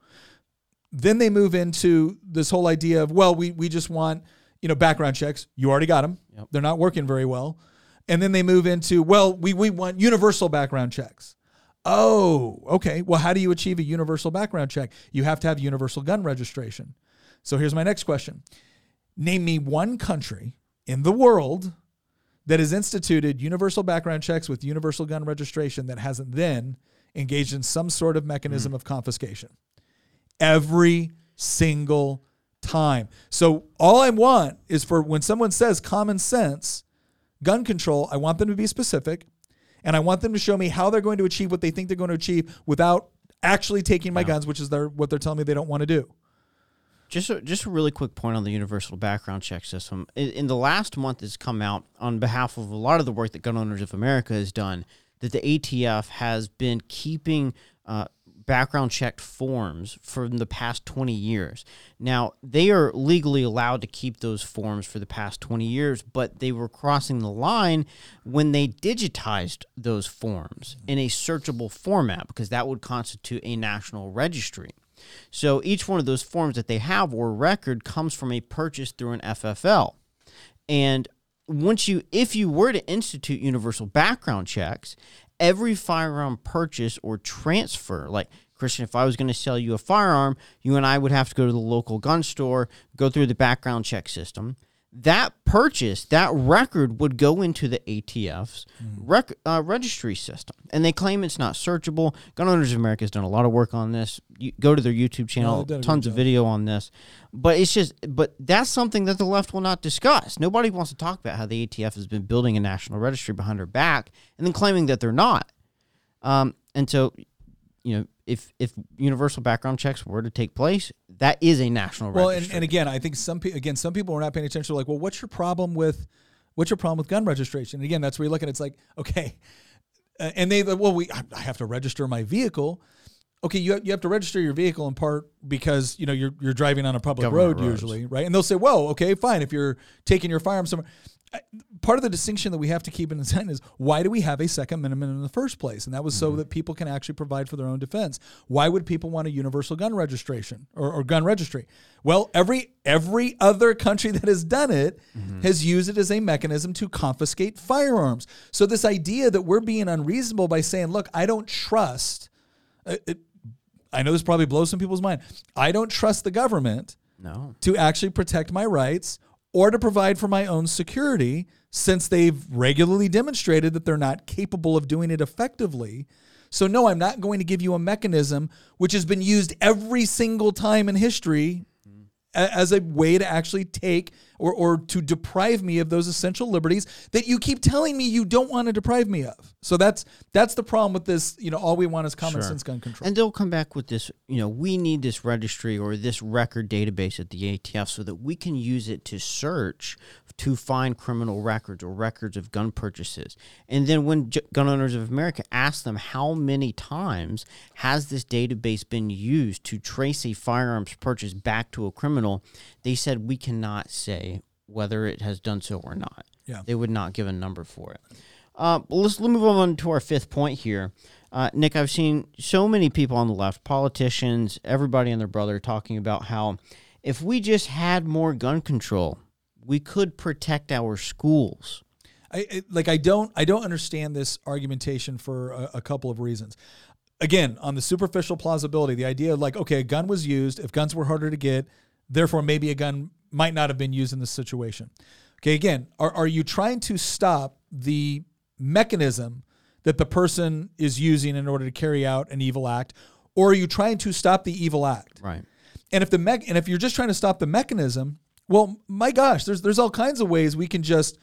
Then they move into this whole idea of well, we we just want you know background checks. You already got them. Yep. They're not working very well. And then they move into well, we we want universal background checks. Oh, okay. Well, how do you achieve a universal background check? You have to have universal gun registration. So here's my next question Name me one country in the world that has instituted universal background checks with universal gun registration that hasn't then engaged in some sort of mechanism hmm. of confiscation. Every single time. So all I want is for when someone says common sense, gun control, I want them to be specific and I want them to show me how they're going to achieve what they think they're going to achieve without actually taking my Yeah. guns, which is their what they're telling me they don't want to do. Just a, just a really quick point on the universal background check system. In, in the last month, it's come out on behalf of a lot of the work that Gun Owners of America has done that the ATF has been keeping uh, background checked forms for the past 20 years. Now, they are legally allowed to keep those forms for the past 20 years, but they were crossing the line when they digitized those forms in a searchable format because that would constitute a national registry. So each one of those forms that they have or record comes from a purchase through an FFL. And once you if you were to institute universal background checks, every firearm purchase or transfer, like Christian, if I was going to sell you a firearm, you and I would have to go to the local gun store, go through the background check system. That purchase, that record would go into the ATF's rec- uh, registry system. And they claim it's not searchable. Gun Owners of America has done a lot of work on this. You go to their YouTube channel, they've done a good tons of job. video on this. But it's just, but that's something that the left will not discuss. Nobody wants to talk about how the ATF has been building a national registry behind our back and then claiming that they're not. Um, and so, you know, if if universal background checks were to take place, that is a national Well, and, and again, I think some people again some people are not paying attention. To like, well, what's your problem with what's your problem with gun registration? And again, that's where you look at it. It's like, okay, uh, and they well, we I I have to register my vehicle. Okay, you have, you have to register your vehicle in part because you know you're you're driving on a public Government road roads. usually, right? And they'll say, well, okay, fine, if you're taking your firearm somewhere. Part of the distinction that we have to keep in mind is why do we have a second amendment in the first place? And that was so mm-hmm. that people can actually provide for their own defense. Why would people want a universal gun registration or, or gun registry? Well, every every other country that has done it mm-hmm. has used it as a mechanism to confiscate firearms. So this idea that we're being unreasonable by saying, "Look, I don't trust," uh, it, I know this probably blows some people's mind. I don't trust the government no. to actually protect my rights or to provide for my own security since they've regularly demonstrated that they're not capable of doing it effectively. So, no, I'm not going to give you a mechanism which has been used every single time in history mm-hmm. a- as a way to actually take or, or to deprive me of those essential liberties that you keep telling me you don't want to deprive me of. So that's that's the problem with this. You know, all we want is common Sure. sense gun control. And they'll come back with this, you know, we need this registry or this record database at the ATF so that we can use it to search to find criminal records or records of gun purchases. And then when J- Gun Owners of America asked them how many times has this database been used to trace a firearms purchase back to a criminal, they said we cannot say whether it has done so or not. Yeah. They would not give a number for it. Uh, let's let's move on to our fifth point here. Uh, Nick, I've seen so many people on the left, politicians, everybody and their brother, talking about how if we just had more gun control, we could protect our schools. I I- like I don't I don't understand this argumentation for a, a couple of reasons. Again, on the superficial plausibility, the idea of like, okay, a gun was used. If guns were harder to get, therefore maybe a gun might not have been used in this situation. Okay, again, are, are you trying to stop the mechanism that the person is using in order to carry out an evil act, or are you trying to stop the evil act? Right. And if the mech and if you're just trying to stop the mechanism, well, my gosh, there's there's all kinds of ways we can just,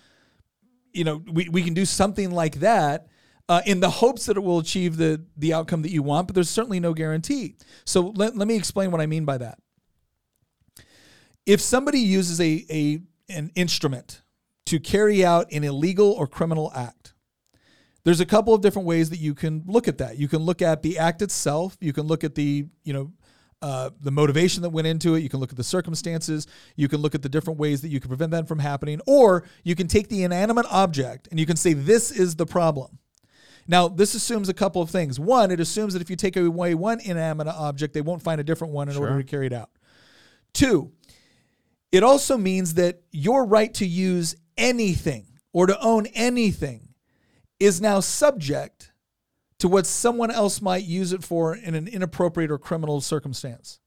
you know, we, we can do something like that uh, in the hopes that it will achieve the the outcome that you want, but there's certainly no guarantee. So let, let me explain what I mean by that. If somebody uses a, a an instrument to carry out an illegal or criminal act, there's a couple of different ways that you can look at that. You can look at the act itself. You can look at the you know uh, the motivation that went into it. You can look at the circumstances. You can look at the different ways that you can prevent that from happening. Or you can take the inanimate object and you can say, this is the problem. Now, this assumes a couple of things. One, it assumes that if you take away one inanimate object, they won't find a different one in order to carry it out. Two, it also means that your right to use anything or to own anything is now subject to what someone else might use it for in an inappropriate or criminal circumstance.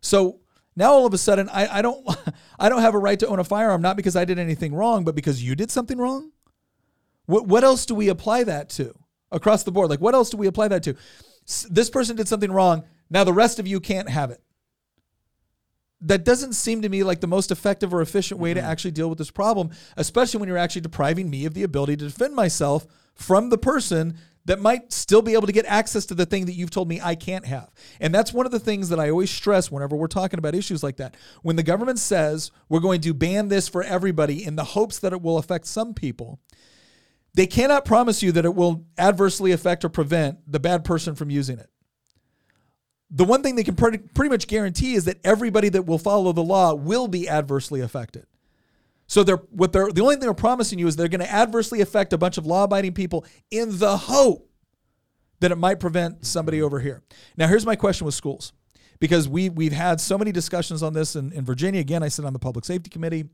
So now all of a sudden I, I don't I don't have a right to own a firearm not because I did anything wrong, but because you did something wrong. What what else do we apply that to across the board? Like what else do we apply that to? This person did something wrong. Now the rest of you can't have it. That doesn't seem to me like the most effective or efficient way to mm-hmm. actually deal with this problem, especially when you're actually depriving me of the ability to defend myself from the person that might still be able to get access to the thing that you've told me I can't have. And that's one of the things that I always stress whenever we're talking about issues like that. When the government says we're going to ban this for everybody in the hopes that it will affect some people, they cannot promise you that it will adversely affect or prevent the bad person from using it. The one thing they can pretty, much guarantee is that everybody that will follow the law will be adversely affected. So they're what they're the only thing they're promising you is they're going to adversely affect a bunch of law-abiding people in the hope that it might prevent somebody over here. Now here's my question with schools. Because we we've had so many discussions on this in, in Virginia. Again, I sit on the public safety committee.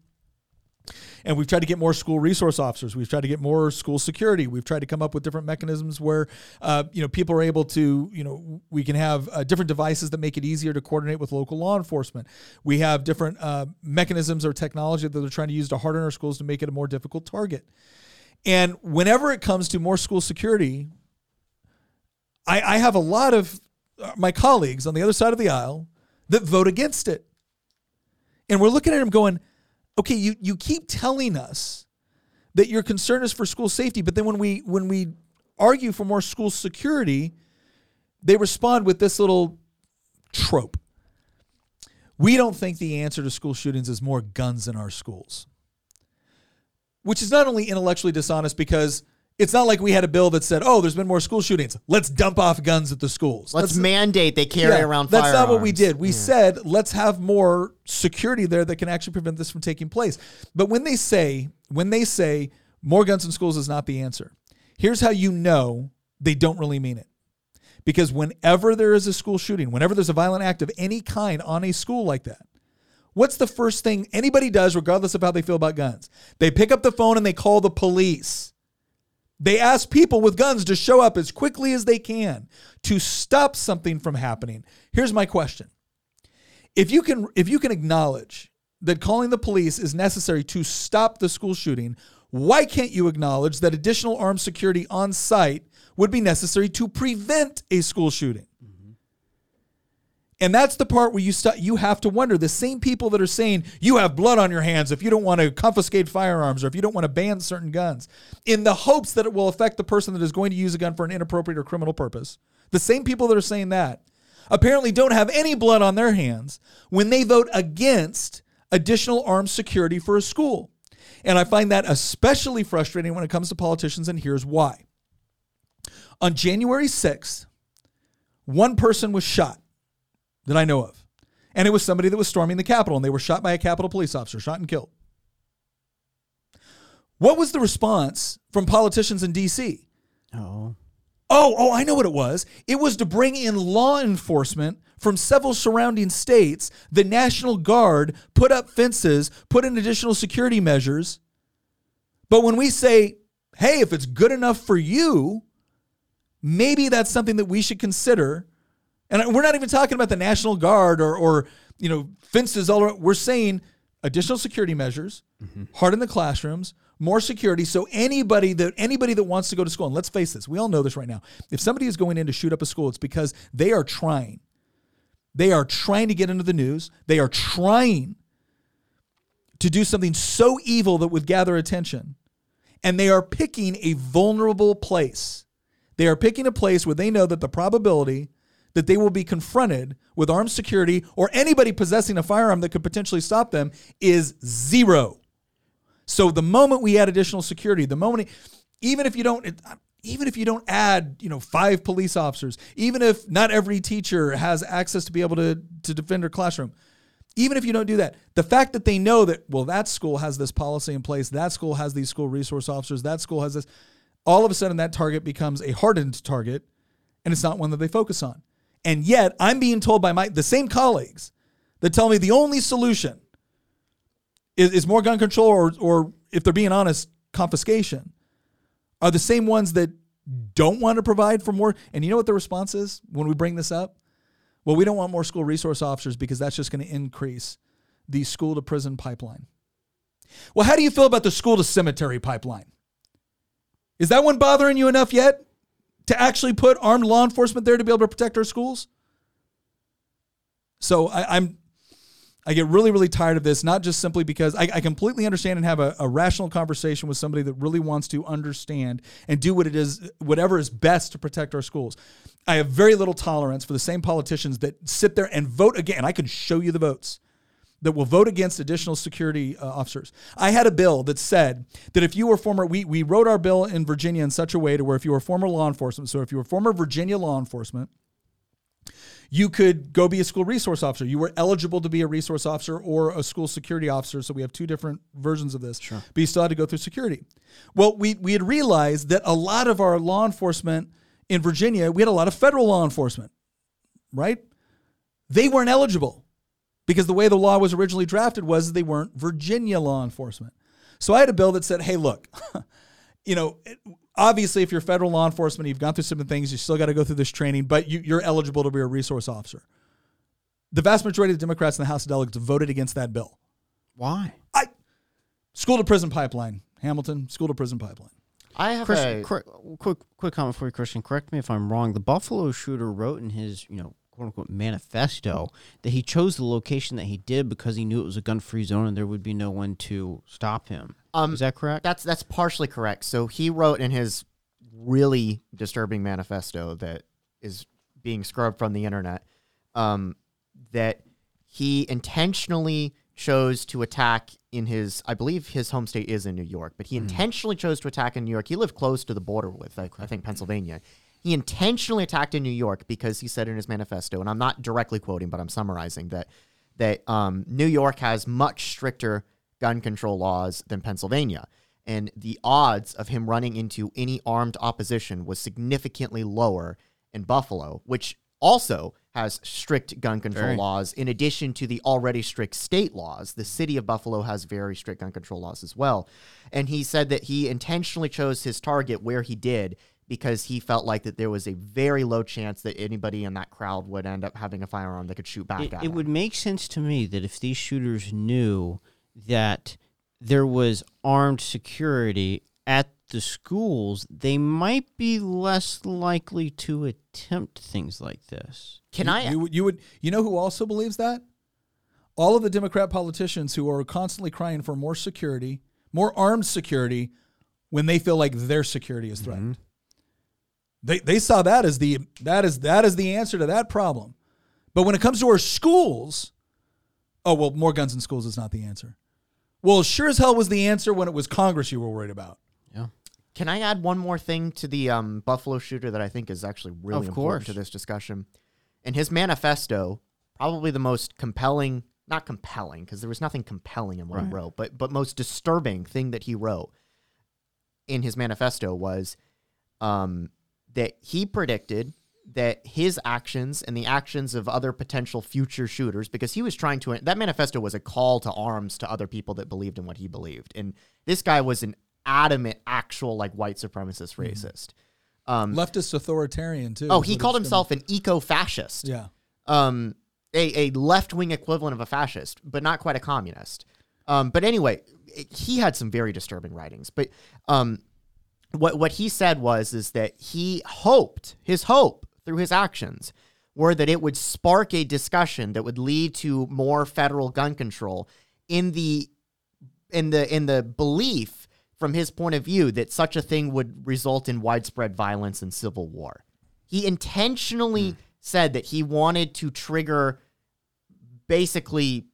And we've tried to get more school resource officers. We've tried to get more school security. We've tried to come up with different mechanisms where, uh, you know, people are able to, you know, we can have uh, different devices that make it easier to coordinate with local law enforcement. We have different uh, mechanisms or technology that they're trying to use to harden our schools to make it a more difficult target. And whenever it comes to more school security, I, I have a lot of uh, my colleagues on the other side of the aisle that vote against it. And we're looking at them going, okay, you, you keep telling us that your concern is for school safety, but then when we when we argue for more school security, they respond with this little trope. We don't think the answer to school shootings is more guns in our schools. Which is not only intellectually dishonest because it's not like we had a bill that said, "Oh, there's been more school shootings. Let's dump off guns at the schools." Let's That's- mandate they carry yeah, around That's not what we did. We said let's have more security there that can actually prevent this from taking place. But when they say when they say more guns in schools is not the answer, here's how you know they don't really mean it. Because whenever there is a school shooting, whenever there's a violent act of any kind on a school like that, what's the first thing anybody does, regardless of how they feel about guns? They pick up the phone and they call the police. They ask people with guns to show up as quickly as they can to stop something from happening. Here's my question. If you can if you can acknowledge that calling the police is necessary to stop the school shooting, why can't you acknowledge that additional armed security on site would be necessary to prevent a school shooting? And that's the part where you st- you have to wonder the same people that are saying you have blood on your hands if you don't want to confiscate firearms or if you don't want to ban certain guns in the hopes that it will affect the person that is going to use a gun for an inappropriate or criminal purpose. The same people that are saying that apparently don't have any blood on their hands when they vote against additional armed security for a school. And I find that especially frustrating when it comes to politicians and here's why. On January 6th, one person was shot that I know of. And it was somebody that was storming the Capitol, and they were shot by a Capitol police officer, shot and killed. What was the response from politicians in D.C.? Oh. Oh, oh, I know what it was. It was to bring in law enforcement from several surrounding states. The National Guard put up fences, put in additional security measures. But when we say, hey, if it's good enough for you, maybe that's something that we should consider. And we're not even talking about the National Guard or, or you know, fences all around. We're saying additional security measures, mm-hmm. harden the classrooms, more security. So anybody that anybody that wants to go to school, and let's face this, we all know this right now. If somebody is going in to shoot up a school, it's because they are trying. They are trying to get into the news. They are trying to do something so evil that would gather attention. And they are picking a vulnerable place. They are picking a place where they know that the probability that they will be confronted with armed security or anybody possessing a firearm that could potentially stop them is zero. So the moment we add additional security, the moment, even if you don't, even if you don't add, you know, five police officers, even if not every teacher has access to be able to to defend their classroom, even if you don't do that, the fact that they know that well, that school has this policy in place, that school has these school resource officers, that school has this, all of a sudden that target becomes a hardened target, and it's not one that they focus on. And yet, I'm being told by my the same colleagues that tell me the only solution is, is more gun control or, or, if they're being honest, confiscation, are the same ones that don't want to provide for more. And you know what the response is when we bring this up? Well, we don't want more school resource officers because that's just going to increase the school to prison pipeline. Well, how do you feel about the school to cemetery pipeline? Is that one bothering you enough yet to actually put armed law enforcement there to be able to protect our schools? So I, I'm I get really, really tired of this, not just simply because I, I completely understand and have a, a, rational conversation with somebody that really wants to understand and do what it is, whatever is best to protect our schools. I have very little tolerance for the same politicians that sit there and vote again. I can show you the votes that will vote against additional security uh, officers. I had a bill that said that if you were former, we, we wrote our bill in Virginia in such a way to where if you were former law enforcement, so if you were former Virginia law enforcement, you could go be a school resource officer. You were eligible to be a resource officer or a school security officer. So we have two different versions of this. Sure. But you still had to go through security. Well, we, we had realized that a lot of our law enforcement in Virginia, we had a lot of federal law enforcement, right? They weren't eligible because the way the law was originally drafted was they weren't Virginia law enforcement. So I had a bill that said, hey, look, you know, obviously, if you're federal law enforcement, you've gone through some things, you still got to go through this training, but you, you're eligible to be a resource officer. The vast majority of the Democrats in the House of Delegates voted against that bill. Why? I school to prison pipeline, Hamilton, school to prison pipeline. I have Christian, a quick, quick, quick comment for you, Christian. Correct me if I'm wrong. The Buffalo shooter wrote in his, you know, quote unquote manifesto that he chose the location that he did because he knew it was a gun free zone and there would be no one to stop him. Um, Is that correct? That's that's partially correct. So he wrote in his really disturbing manifesto that is being scrubbed from the internet um, that he intentionally chose to attack in his I believe his home state is in New York, but he mm. intentionally chose to attack in New York. He lived close to the border with I, I think Pennsylvania. He intentionally attacked in New York because he said in his manifesto, and I'm not directly quoting, but I'm summarizing that that um, New York has much stricter gun control laws than Pennsylvania, and the odds of him running into any armed opposition was significantly lower in Buffalo, which also has strict gun control very. laws in addition to the already strict state laws. The city of Buffalo has very strict gun control laws as well. And he said that he intentionally chose his target where he did because he felt like that there was a very low chance that anybody in that crowd would end up having a firearm that could shoot back it, at it him. would make sense to me that if these shooters knew that there was armed security at the schools, they might be less likely to attempt things like this. Can you, I? You, you would. You know who also believes that? All of the Democrat politicians who are constantly crying for more security, more armed security, when they feel like their security is threatened. Mm-hmm. They they saw that as the that is that is the answer to that problem. But when it comes to our schools, oh well, more guns in schools is not the answer. Well, sure as hell was the answer when it was Congress you were worried about. Yeah. Can I add one more thing to the um, Buffalo shooter that I think is actually really of important course. to this discussion? In his manifesto, probably the most compelling, not compelling, because there was nothing compelling in what right. he wrote, but but most disturbing thing that he wrote in his manifesto was um, that he predicted that his actions and the actions of other potential future shooters, because he was trying to, that manifesto was a call to arms to other people that believed in what he believed. And this guy was an adamant, actual, like, white supremacist mm-hmm. racist. Um, Leftist authoritarian, too. Oh, he called himself an eco fascist. Yeah. Um, a, a left wing equivalent of a fascist, but not quite a communist. Um, but anyway, he had some very disturbing writings. But um, what what he said was is that he hoped his hope through his actions were that it would spark a discussion that would lead to more federal gun control in the in the in the belief from his point of view that such a thing would result in widespread violence and civil war. He intentionally mm. said that he wanted to trigger basically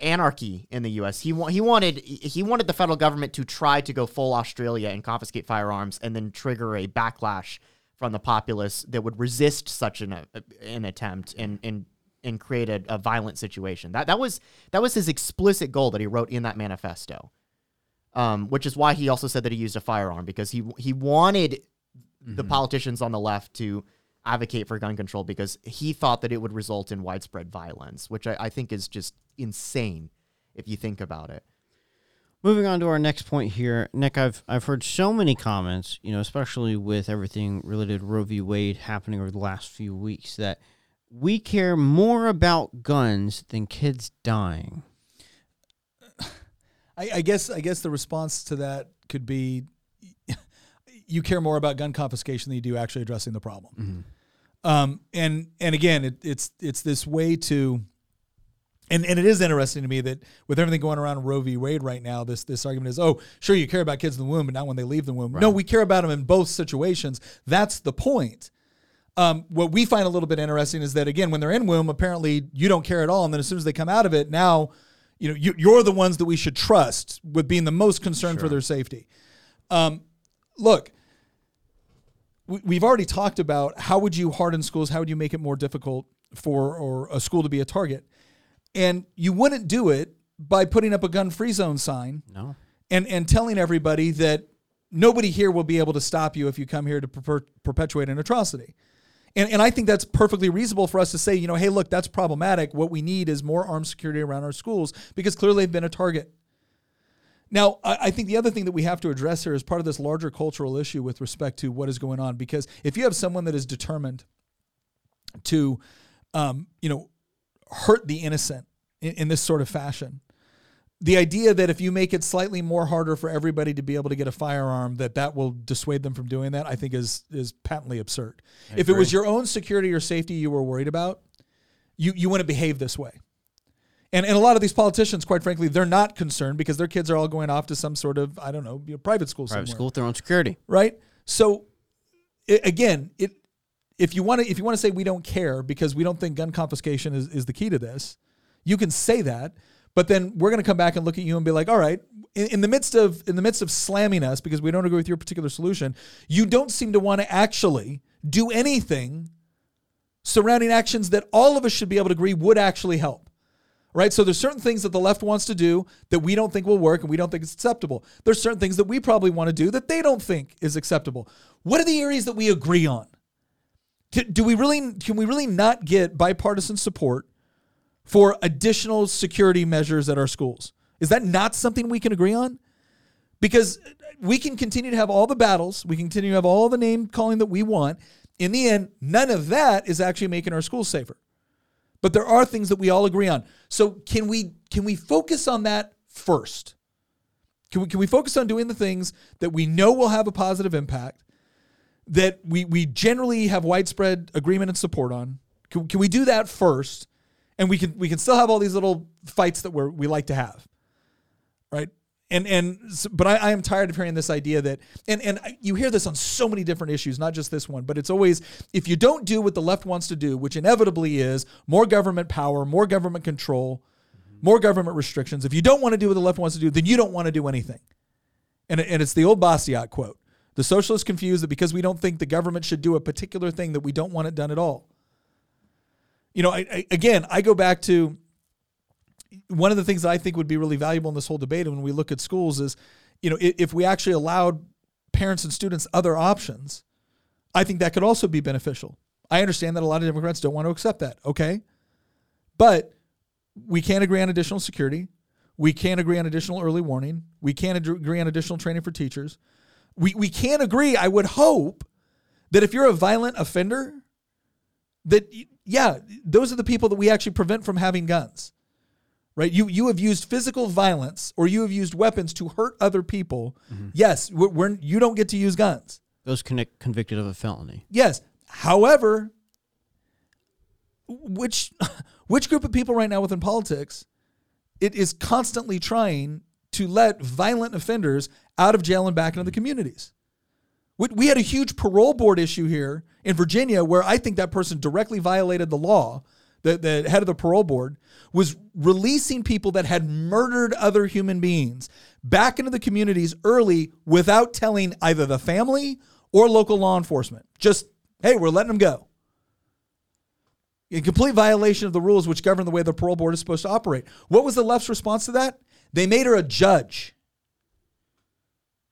anarchy in the U.S. He wa- he wanted he wanted the federal government to try to go full Australia and confiscate firearms and then trigger a backlash from the populace that would resist such an uh, an attempt and and and create a, a, violent situation. That that was that was his explicit goal that he wrote in that manifesto. Um, which is why he also said that he used a firearm because he he wanted mm-hmm. the politicians on the left to advocate for gun control because he thought that it would result in widespread violence, which I, I think is just insane if you think about it. Moving on to our next point here, Nick, I've I've heard so many comments, you know, especially with everything related to Roe v. Wade happening over the last few weeks, that we care more about guns than kids dying. I, I guess I guess the response to that could be you care more about gun confiscation than you do actually addressing the problem. Mm-hmm. Um, and and again, it, it's it's this way to And, and it is interesting to me that with everything going around Roe v. Wade right now, this this argument is, oh, sure, you care about kids in the womb, but not when they leave the womb. No, we care about them in both situations. That's the point. Um, what we find a little bit interesting is that again, when they're in womb, apparently you don't care at all, and then as soon as they come out of it, now you know you, you're the ones that we should trust with being the most concerned for their safety. Um, look, we've already talked about how would you harden schools, how would you make it more difficult for or a school to be a target, and you wouldn't do it by putting up a gun-free zone sign No. and and telling everybody that nobody here will be able to stop you if you come here to per- perpetuate an atrocity. And, and I think that's perfectly reasonable for us to say, you know, hey, look, that's problematic. What we need is more armed security around our schools because clearly they've been a target. Now, I, I think the other thing that we have to address here is part of this larger cultural issue with respect to what is going on. Because if you have someone that is determined to, um, you know, hurt the innocent in, in this sort of fashion, the idea that if you make it slightly more harder for everybody to be able to get a firearm that that will dissuade them from doing that i think is is patently absurd if it was your own security or safety you were worried about you you wouldn't behave this way and, and a lot of these politicians quite frankly they're not concerned because their kids are all going off to some sort of i don't know you know, private school Private somewhere school with their own security. right? So i again, it if you want to if you want to say we don't care because we don't think gun confiscation is, is the key to this, you can say that, but then we're going to come back and look at you and be like, all right, in, in the midst of in the midst of slamming us because we don't agree with your particular solution, you don't seem to want to actually do anything surrounding actions that all of us should be able to agree would actually help right? So there's certain things that the left wants to do that we don't think will work and we don't think it's acceptable. There's certain things that we probably want to do that they don't think is acceptable. What are the areas that we agree on? Do we really can we really not get bipartisan support for additional security measures at our schools? Is that not something we can agree on? Because we can continue to have all the battles, we continue to have all the name calling that we want. In the end, none of that is actually making our schools safer but there are things that we all agree on. So can we can we focus on that first? Can we can we focus on doing the things that we know will have a positive impact, that we we generally have widespread agreement and support on? Can, can we do that first? And we can we can still have all these little fights that we're, we like to have, right? And and but I, I am tired of hearing this idea that and and you hear this on so many different issues, not just this one, but it's always if you don't do what the left wants to do, which inevitably is more government power, more government control, more government restrictions. If you don't want to do what the left wants to do, then you don't want to do anything. And and it's the old Bastiat quote: "The socialists confuse that because we don't think the government should do a particular thing that we don't want it done at all." You know, I, I, again, I go back to one of the things that I think would be really valuable in this whole debate and when we look at schools is, you know, if we actually allowed parents and students other options, I think that could also be beneficial. I understand that a lot of Democrats don't want to accept that. Okay. But we can't agree on additional security. We can't agree on additional early warning. We can't agree on additional training for teachers. We, we can't agree, I would hope, that if you're a violent offender, that, yeah, those are the people that we actually prevent from having guns right? You you have used physical violence or you have used weapons to hurt other people. Mm-hmm. Yes, we're, we're you don't get to use guns. Those connect, convicted of a felony. Yes, however, which which group of people right now within politics it is constantly trying to let violent offenders out of jail and back into the mm-hmm. communities. We, we had a huge parole board issue here in Virginia where I think that person directly violated the law. The, the head of the parole board was releasing people that had murdered other human beings back into the communities early without telling either the family or local law enforcement. Just, hey, we're letting them go. In complete violation of the rules which govern the way the parole board is supposed to operate. What was the left's response to that? They made her a judge.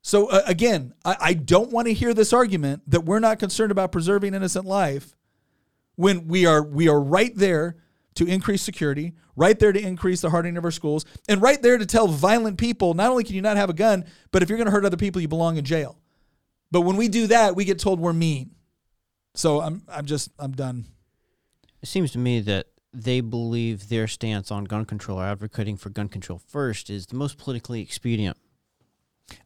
So uh, again, I, I don't want to hear this argument that we're not concerned about preserving innocent life when we are we are right there to increase security, right there to increase the hardening of our schools, and right there to tell violent people not only can you not have a gun, but if you're going to hurt other people, you belong in jail. But when we do that, we get told we're mean. So I'm I'm just I'm done. It seems to me that they believe their stance on gun control or advocating for gun control first is the most politically expedient.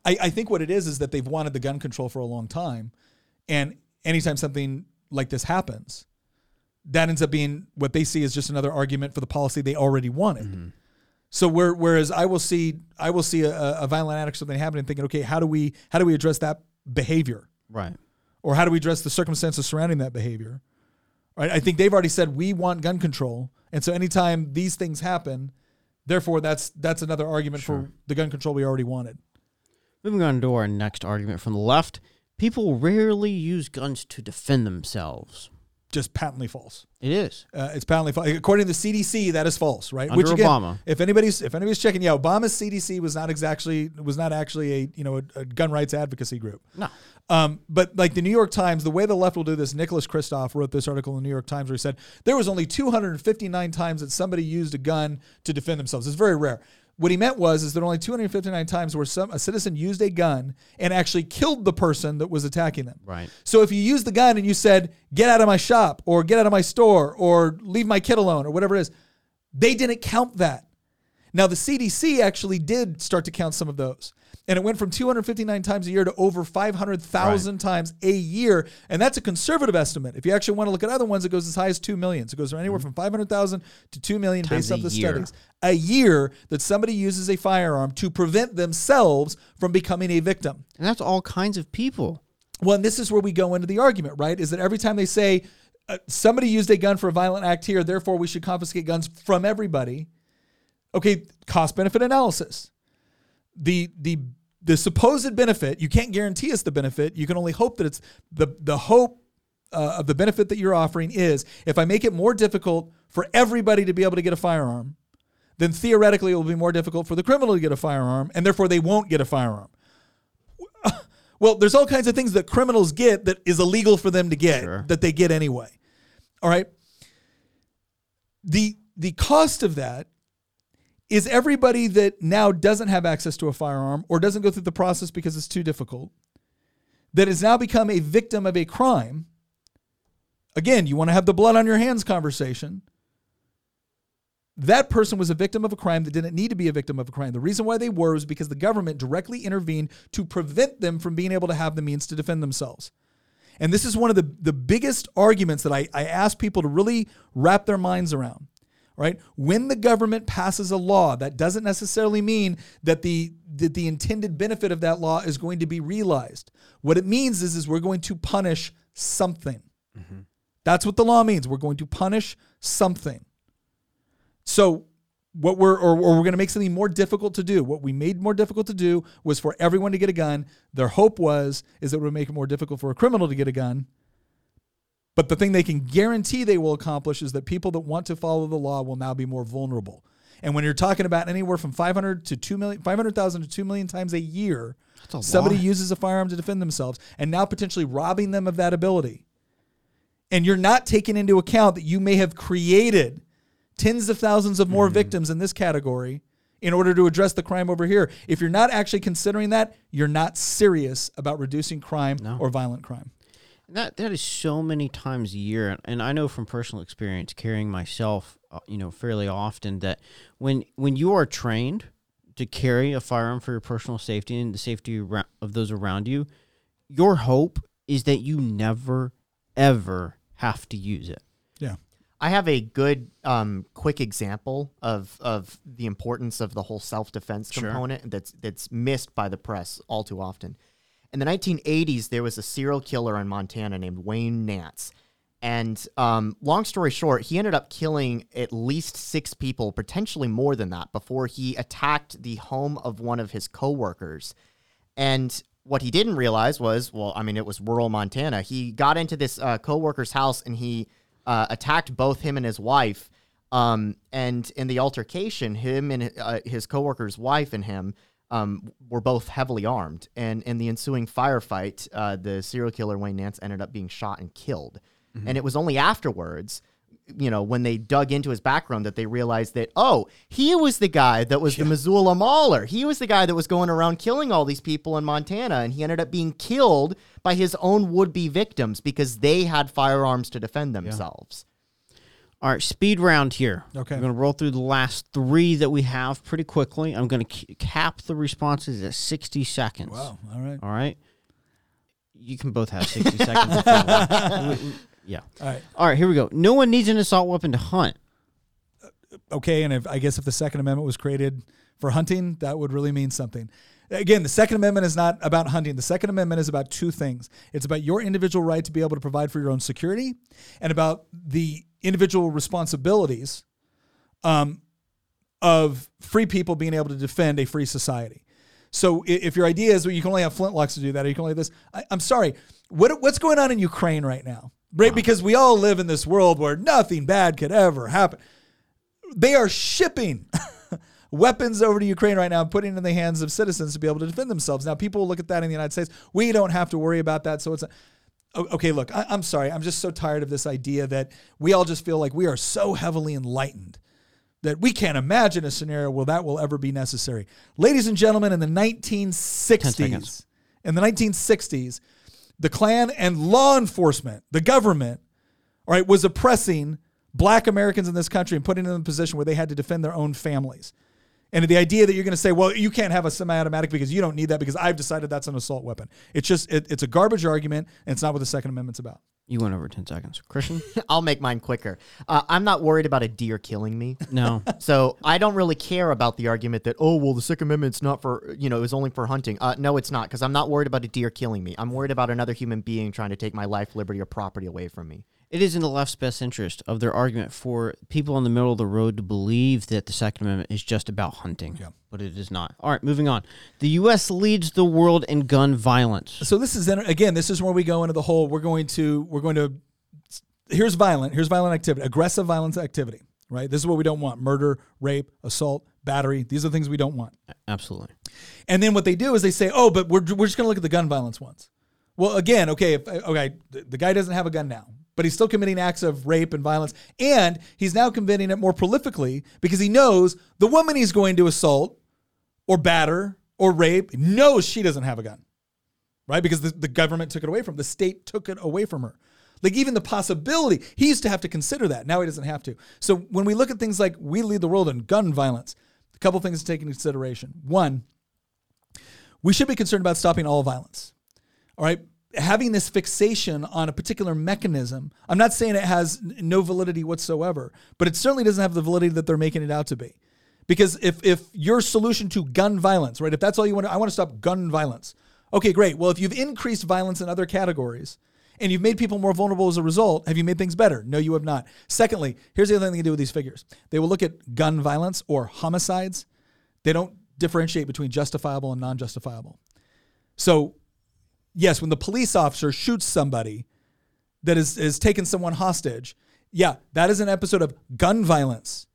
I, I think what it is is that they've wanted the gun control for a long time, and anytime something like this happens, that ends up being what they see as just another argument for the policy they already wanted. Mm-hmm. So where, whereas I will see I will see a, a violent addict something happening, thinking, okay, how do we how do we address that behavior, Right. or how do we address the circumstances surrounding that behavior? Right. I think they've already said we want gun control, and so anytime these things happen, therefore that's that's another argument for the gun control we already wanted. Moving on to our next argument from the left. People rarely use guns to defend themselves. Just patently false. It is. Uh, it's patently false. According to the CDC, that is false, right? Under again, Obama. if anybody's if anybody's checking, yeah, Obama's CDC was not exactly was not actually a you know a, a gun rights advocacy group. No. Um, but like the New York Times, the way the left will do this, Nicholas Kristof wrote this article in the New York Times where he said there was only 259 times that somebody used a gun to defend themselves. It's very rare. What he meant was is that only 259 times where some a citizen used a gun and actually killed the person that was attacking them. Right. So if you used the gun and you said, "Get out of my shop," or "Get out of my store," or "Leave my kid alone," or whatever it is, they didn't count that. Now the CDC actually did start to count some of those. And it went from 259 times a year to over 500,000 times a year. And that's a conservative estimate. If you actually want to look at other ones, it goes as high as 2 million. So it goes anywhere from 500,000 to 2 million Times based off the year. studies. A year that somebody uses a firearm to prevent themselves from becoming a victim. And that's all kinds of people. Well, and this is where we go into the argument, right? Is that every time they say uh, somebody used a gun for a violent act here, therefore we should confiscate guns from everybody. Okay, cost benefit analysis. The the the supposed benefit, you can't guarantee us the benefit. You can only hope that it's the the hope uh, of the benefit that you're offering is if I make it more difficult for everybody to be able to get a firearm, then theoretically it will be more difficult for the criminal to get a firearm, and therefore they won't get a firearm. Well, there's all kinds of things that criminals get that is illegal for them to get Sure. that they get anyway. All right. The the cost of that is everybody that now doesn't have access to a firearm or doesn't go through the process because it's too difficult that has now become a victim of a crime. Again, you want to have the blood on your hands conversation. That person was a victim of a crime that didn't need to be a victim of a crime. The reason why they were was because the government directly intervened to prevent them from being able to have the means to defend themselves. And this is one of the, the biggest arguments that I, I ask people to really wrap their minds around. Right? When the government passes a law, that doesn't necessarily mean that the that the intended benefit of that law is going to be realized. What it means is, is we're going to punish something. Mm-hmm. That's what the law means. We're going to punish something. So what we're or, or we're going to make something more difficult to do. What we made more difficult to do was for everyone to get a gun. Their hope was is that it would make it more difficult for a criminal to get a gun. But the thing they can guarantee they will accomplish is that people that want to follow the law will now be more vulnerable. And when you're talking about anywhere from 500 to 2 million 500,000 to 2 million times a year, a somebody lot. uses a firearm to defend themselves and now potentially robbing them of that ability. And you're not taking into account that you may have created tens of thousands of Mm-hmm. more victims in this category in order to address the crime over here. If you're not actually considering that, you're not serious about reducing crime or violent crime. That that is so many times a year, and I know from personal experience carrying myself, uh, you know, fairly often that when when you are trained to carry a firearm for your personal safety and the safety of those around you, your hope is that you never ever have to use it. Yeah. I have a good, um, quick example of of the importance of the whole self defense Sure. component that's that's missed by the press all too often. In the 1980s, there was a serial killer in Montana named Wayne Nance. And um, long story short, he ended up killing at least six people, potentially more than that, before he attacked the home of one of his coworkers. And what he didn't realize was, well, I mean, it was rural Montana. He got into this uh, coworker's house and he uh, attacked both him and his wife. Um, and in the altercation, him and uh, his coworker's wife and him um, were both heavily armed. And in the ensuing firefight, uh, the serial killer Wayne Nance ended up being shot and killed. And it was only afterwards you know, when they dug into his background, that they realized that, oh, he was the guy that was the Missoula Mauler. He was the guy that was going around killing all these people in Montana, and he ended up being killed by his own would be victims because they had firearms to defend themselves. All right, speed round here. Okay. I'm going to roll through the last three that we have pretty quickly. I'm going to cap the responses at 60 seconds. Wow. All right. All right. You can both have 60 seconds. if you want. We- we- Yeah. All right. All right, here we go. No one needs an assault weapon to hunt. Uh, okay, and if I guess if the Second Amendment was created for hunting, that would really mean something. Again, the Second Amendment is not about hunting. The Second Amendment is about two things. It's about your individual right to be able to provide for your own security, and about the individual responsibilities um, of free people being able to defend a free society. So if your idea is well, you can only have flintlocks to do that, or you can only this, I, I'm sorry. What what's going on in Ukraine right now? Right, because we all live in this world where nothing bad could ever happen they are shipping weapons over to Ukraine right now, and putting it in the hands of citizens to be able to defend themselves. Now, people look at that in the United States. We don't have to worry about that. So it's a, okay. Look, I, I'm sorry. I'm just so tired of this idea that we all just feel like we are so heavily enlightened that we can't imagine a scenario where that will ever be necessary. Ladies and gentlemen, in the 1960s, in the 1960s, the Klan and law enforcement, the government, all right, was oppressing black Americans in this country and putting them in a position where they had to defend their own families. And the idea that you're going to say, well, you can't have a semi-automatic because you don't need that because I've decided that's an assault weapon. It's just, it, it's a garbage argument, and it's not what the Second Amendment's about. You went over 10 seconds. Christian? I'll make mine quicker. Uh, I'm not worried about a deer killing me. No. So I don't really care about the argument that oh well the Second Amendment's not for you know it was only for hunting. Uh, no, it's not because I'm not worried about a deer killing me. I'm worried about another human being trying to take my life, liberty, or property away from me. It is in the left's best interest of their argument for people in the middle of the road to believe that the Second Amendment is just about hunting, Yeah. but it is not. All right, moving on. The U.S. leads the world in gun violence. So this is again, this is where we go into the whole. We're going to, we're going to. Here's violent. Here's violent activity. Aggressive violence activity. Right. This is what we don't want: murder, rape, assault, battery. These are the things we don't want. Absolutely. And then what they do is they say, "Oh, but we're, we're just going to look at the gun violence ones." Well, again, okay, if, okay, the, the guy doesn't have a gun now, but he's still committing acts of rape and violence, and he's now committing it more prolifically because he knows the woman he's going to assault or batter or rape knows she doesn't have a gun, right? Because the, the government took it away from the state took it away from her. Like even the possibility, he used to have to consider that. Now he doesn't have to. So when we look at things like we lead the world in gun violence, a couple things to take into consideration. One, we should be concerned about stopping all violence. All right. Having this fixation on a particular mechanism, I'm not saying it has no validity whatsoever, but it certainly doesn't have the validity that they're making it out to be. Because if if your solution to gun violence, right, if that's all you want to, I want to stop gun violence. Okay, great. Well, if you've increased violence in other categories and you've made people more vulnerable as a result, have you made things better? No, you have not. Secondly, here's the other thing they can do with these figures. They will look at gun violence or homicides. They don't differentiate between justifiable and non-justifiable. So, yes, when the police officer shoots somebody that is is taken someone hostage, yeah, that is an episode of gun violence.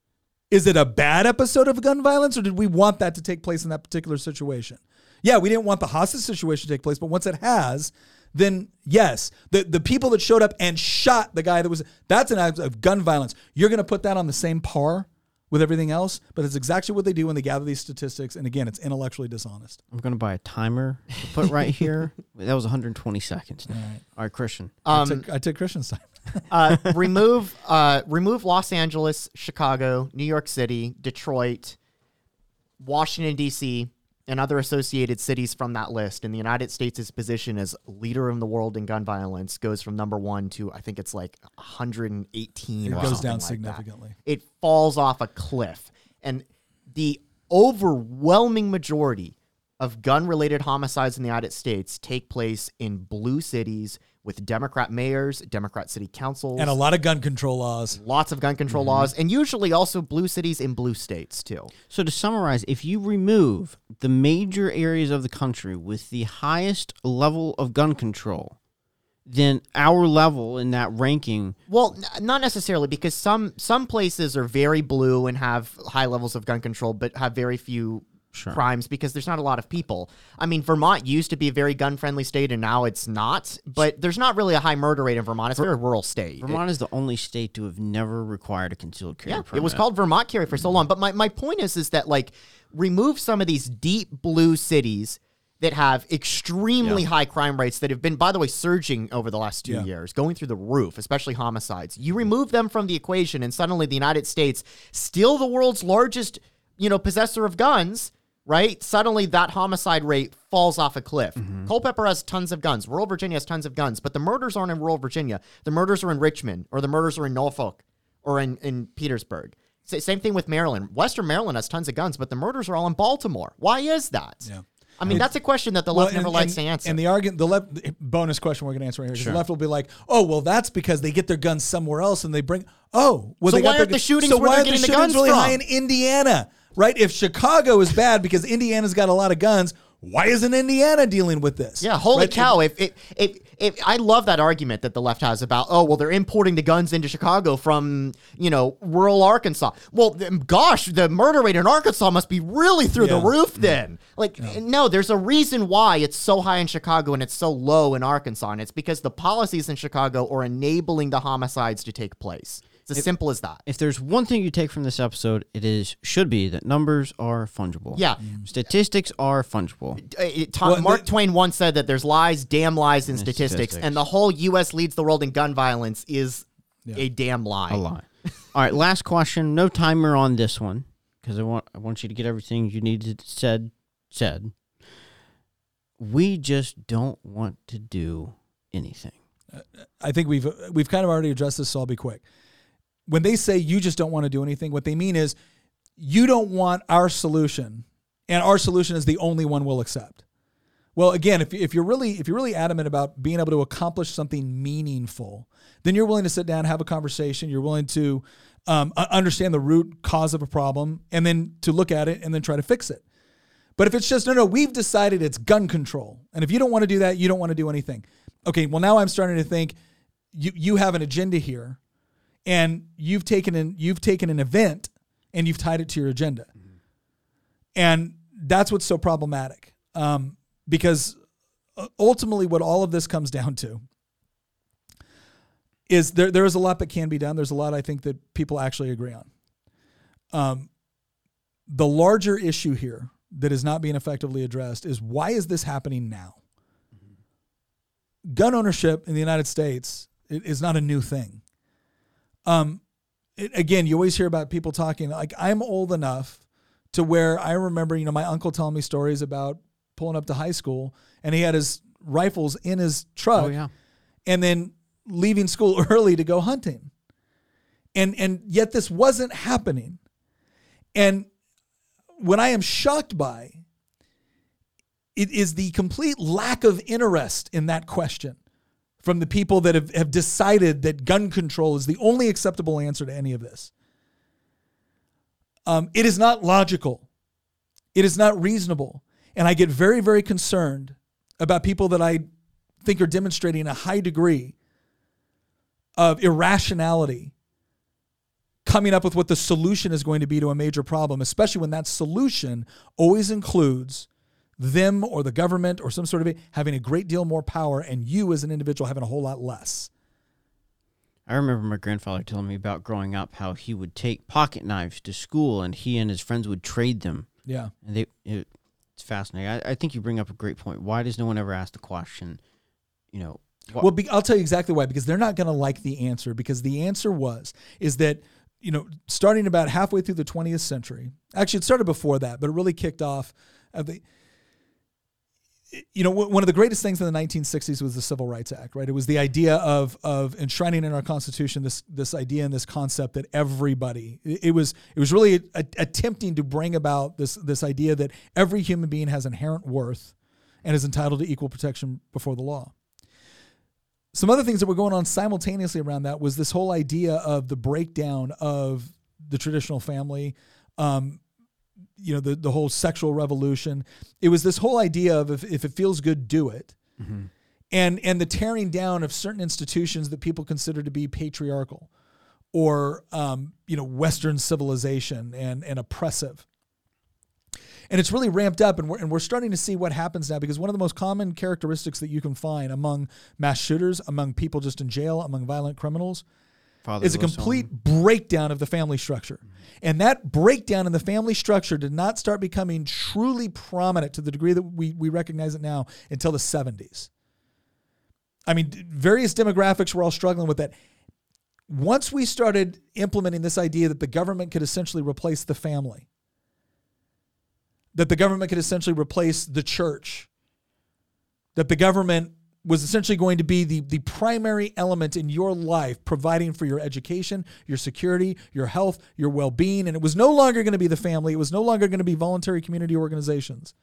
Is it a bad episode of gun violence, or did we want that to take place in that particular situation? Yeah, we didn't want the hostage situation to take place, but once it has, then yes, the the people that showed up and shot the guy that was that's an act of gun violence. You're going to put that on the same par with everything else, but it's exactly what they do when they gather these statistics. And again, it's intellectually dishonest. I'm going to buy a timer to put right here. that was 120 seconds. All right, Christian. I Um, took, I took Christian's time. uh, remove uh, remove Los Angeles, Chicago, New York City, Detroit, Washington D.C., and other associated cities from that list. And the United States' position as leader in the world in gun violence goes from number one to I think it's like 118. It or goes down like that. significantly. It falls off a cliff, and the overwhelming majority of gun-related homicides in the United States take place in blue cities with Democrat mayors, Democrat city councils, And a lot of gun control laws. lots of gun control mm-hmm. laws, and usually also blue cities in blue states too. So to summarize, if you remove the major areas of the country with the highest level of gun control, then our level in that ranking Well, n- not necessarily because some some places are very blue and have high levels of gun control, but have very few Sure. crimes because there's not a lot of people. I mean, Vermont used to be a very gun friendly state, and now it's not. But there's not really a high murder rate in Vermont. It's a very rural state. Vermont is the only state to have never required a concealed carry Yeah, permit. it was called Vermont Carry for so long. But my, my point is is that like remove some of these deep blue cities that have extremely high crime rates that have been, by the way, surging over the last two Yeah. years, going through the roof, especially homicides. You remove them from the equation, and suddenly the United States, still the world's largest, you know, possessor of guns, right? Suddenly that homicide rate falls off a cliff. Mm-hmm. Culpeper has tons of guns. Rural Virginia has tons of guns, but the murders aren't in rural Virginia. The murders are in Richmond, or the murders are in Norfolk, or in, in Petersburg. Sa- Same thing with Maryland. Western Maryland has tons of guns, but the murders are all in Baltimore. Why is that? Yeah. I mean, that's a question that the Well, left never and- likes and- to answer. And the argument, the left eh, bonus question we're going to answer right here. 'cause The left will be like, "Oh, well, that's because they get their guns somewhere else and they bring." Oh, well, So why aren't the shootings So why they're aren't the shootings guns really from? high in Indiana? Right? If Chicago is bad because Indiana's got a lot of guns, why isn't Indiana dealing with this? Yeah, holy Right? cow! If, if if if I love that argument that the left has about oh well they're importing the guns into Chicago from you know rural Arkansas. Well, gosh, the murder rate in Arkansas must be really through the roof then. Like no, there's a reason why it's so high in Chicago and it's so low in Arkansas, and it's because the policies in Chicago are enabling the homicides to take place. It's as simple as that. If there's one thing you take from this episode, it is should be that numbers are fungible. Yeah. Statistics are fungible. Uh, it- Tom- Well, Mark the- Twain once said that there's lies, damn lies in And statistics, statistics. and the whole U.S. leads the world in gun violence is a damn lie. A lie. All right, last question. No timer on this one because I want I want you to get everything you needed said said. We just don't want to do anything. I think we've we've kind of already addressed this, so I'll be quick. When they say you just don't want to do anything, what they mean is you don't want our solution, and our solution is the only one we'll accept. Well, again, if, if you're really if you're really adamant about being able to accomplish something meaningful, then you're willing to sit down, have a conversation. You're willing to um, understand the root cause of a problem, and then to look at it and then try to fix it. But if it's just no, no, we've decided it's gun control, and if you don't want to do that, you don't want to do anything. Okay, well now I'm starting to think you you have an agenda here, and you've taken an you've taken an event and you've tied it to your agenda, and that's what's so problematic. Um, because uh, ultimately, what all of this comes down to is there there is a lot that can be done. There's a lot I think that people actually agree on. Um, the larger issue here that is not being effectively addressed is why is this happening now? Gun ownership in the United States is not a new thing. Um, it, again, you always hear about people talking like I'm old enough to where I remember, you know, my uncle telling me stories about pulling up to high school and he had his rifles in his truck Oh yeah. and then leaving school early to go hunting. And and yet this wasn't happening. And what I am shocked by it is the complete lack of interest in that question from the people that have, have decided that gun control is the only acceptable answer to any of this. Um, it is not logical. It is not reasonable. And I get very, very concerned about people that I think are demonstrating a high degree of irrationality coming up with what the solution is going to be to a major problem, especially when that solution always includes them or the government or some sort of it having a great deal more power and you as an individual having a whole lot less. I remember my grandfather telling me about growing up how he would take pocket knives to school and he and his friends would trade them. Yeah. And they it, it's fascinating. I, I think you bring up a great point. Why does no one ever ask the question, you know, wh- Well, be, I'll tell you exactly why. Because they're not going to like the answer. Because the answer was is that you know starting about halfway through the 20th century. Actually, it started before that, but it really kicked off. At the, you know, one of the greatest things in the 1960s was the Civil Rights Act, right? It was the idea of of enshrining in our Constitution this this idea and this concept that everybody. It, was it was really a, attempting to bring about this this idea that every human being has inherent worth and is entitled to equal protection before the law some other things that were going on simultaneously around that was this whole idea of the breakdown of the traditional family um, you know the, the whole sexual revolution. It was this whole idea of if, if it feels good do it. And and the tearing down of certain institutions that people consider to be patriarchal or um, you know western civilization and and oppressive. And it's really ramped up and we're, and we're starting to see what happens now because one of the most common characteristics that you can find among mass shooters among people just in jail among violent criminals Father is a Wilson- complete breakdown of the family structure. And that breakdown in the family structure did not start becoming truly prominent to the degree that we, we recognize it now until the 70s i mean various demographics were all struggling with that. Once we started implementing this idea that the government could essentially replace the family that the government could essentially replace the church, that the government was essentially going to be the, the primary element in your life, providing for your education, your security, your health, your well being. And it was no longer going to be the family, it was no longer going to be voluntary community organizations.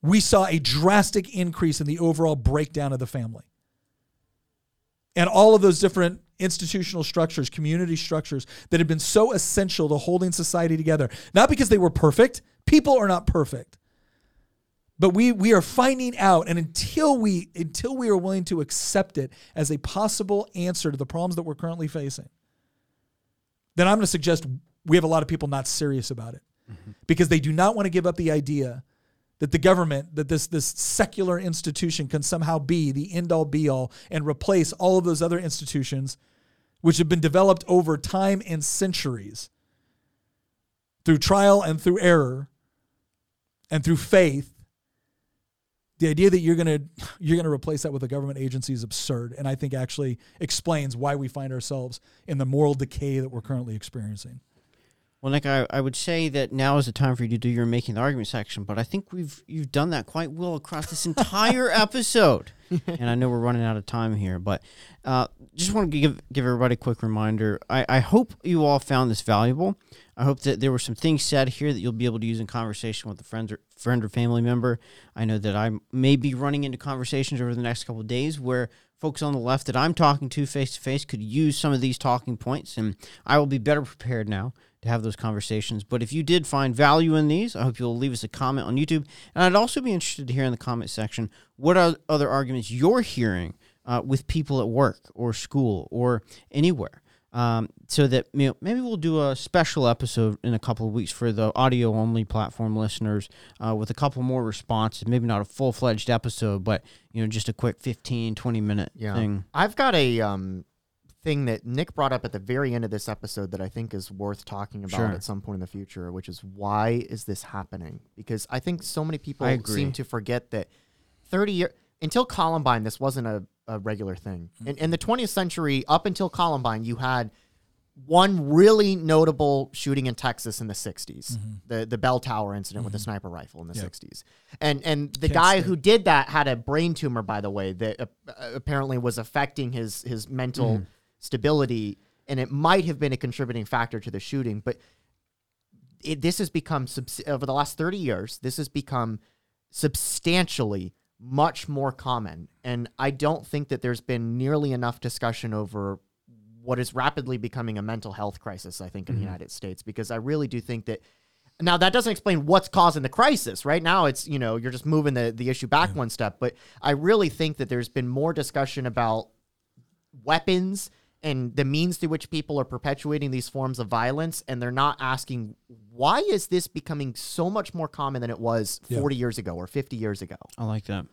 We saw a drastic increase in the overall breakdown of the family. And all of those different institutional structures, community structures that had been so essential to holding society together, not because they were perfect, people are not perfect but we we are finding out and until we until we are willing to accept it as a possible answer to the problems that we're currently facing then i'm going to suggest we have a lot of people not serious about it mm-hmm. because they do not want to give up the idea that the government that this this secular institution can somehow be the end all be all and replace all of those other institutions which have been developed over time and centuries through trial and through error and through faith the idea that you're gonna you're gonna replace that with a government agency is absurd, and I think actually explains why we find ourselves in the moral decay that we're currently experiencing. Well, Nick, I, I would say that now is the time for you to do your making the argument section, but I think we've you've done that quite well across this entire episode. and I know we're running out of time here, but uh, just want to give give everybody a quick reminder. I, I hope you all found this valuable. I hope that there were some things said here that you'll be able to use in conversation with a friend or friend or family member. I know that I may be running into conversations over the next couple of days where folks on the left that I'm talking to face to face could use some of these talking points, and I will be better prepared now to have those conversations. But if you did find value in these, I hope you'll leave us a comment on YouTube, and I'd also be interested to hear in the comment section what are other arguments you're hearing uh, with people at work or school or anywhere um, so that you know, maybe we'll do a special episode in a couple of weeks for the audio only platform listeners uh, with a couple more responses. Maybe not a full fledged episode, but you know, just a quick 15, 20 minute yeah. thing. I've got a um, thing that Nick brought up at the very end of this episode that I think is worth talking about sure. at some point in the future, which is why is this happening? Because I think so many people seem to forget that 30 years until Columbine, this wasn't a a regular thing. Mm-hmm. In, in the 20th century, up until Columbine, you had one really notable shooting in Texas in the 60s, mm-hmm. the the bell tower incident mm-hmm. with the mm-hmm. sniper rifle in the yep. 60s. And and the Can't guy who did that had a brain tumor by the way that uh, apparently was affecting his his mental mm. Stability and it might have been a contributing factor to the shooting, but it, this has become over the last 30 years, this has become substantially much more common. And I don't think that there's been nearly enough discussion over what is rapidly becoming a mental health crisis, I think, in mm-hmm. the United States, because I really do think that. Now that doesn't explain what's causing the crisis. Right now, it's you know you're just moving the the issue back yeah. one step. But I really think that there's been more discussion about weapons and the means through which people are perpetuating these forms of violence and they're not asking why is this becoming so much more common than it was 40 yeah. years ago or 50 years ago? I like that.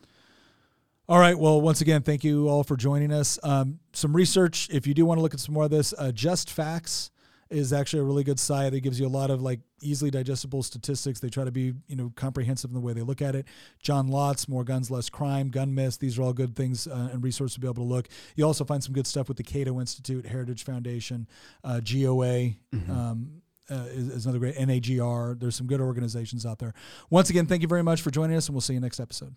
All right well once again thank you all for joining us. Um, some research if you do want to look at some more of this uh, just facts is actually a really good site It gives you a lot of like easily digestible statistics. They try to be, you know, comprehensive in the way they look at it. John Lott's, More Guns, Less Crime, Gun Myths. These are all good things uh, and resources to be able to look. You also find some good stuff with the Cato Institute, Heritage Foundation, uh, GOA. Mm-hmm. Um, uh, is, is another great NAGR. There's some good organizations out there. Once again, thank you very much for joining us, and we'll see you next episode.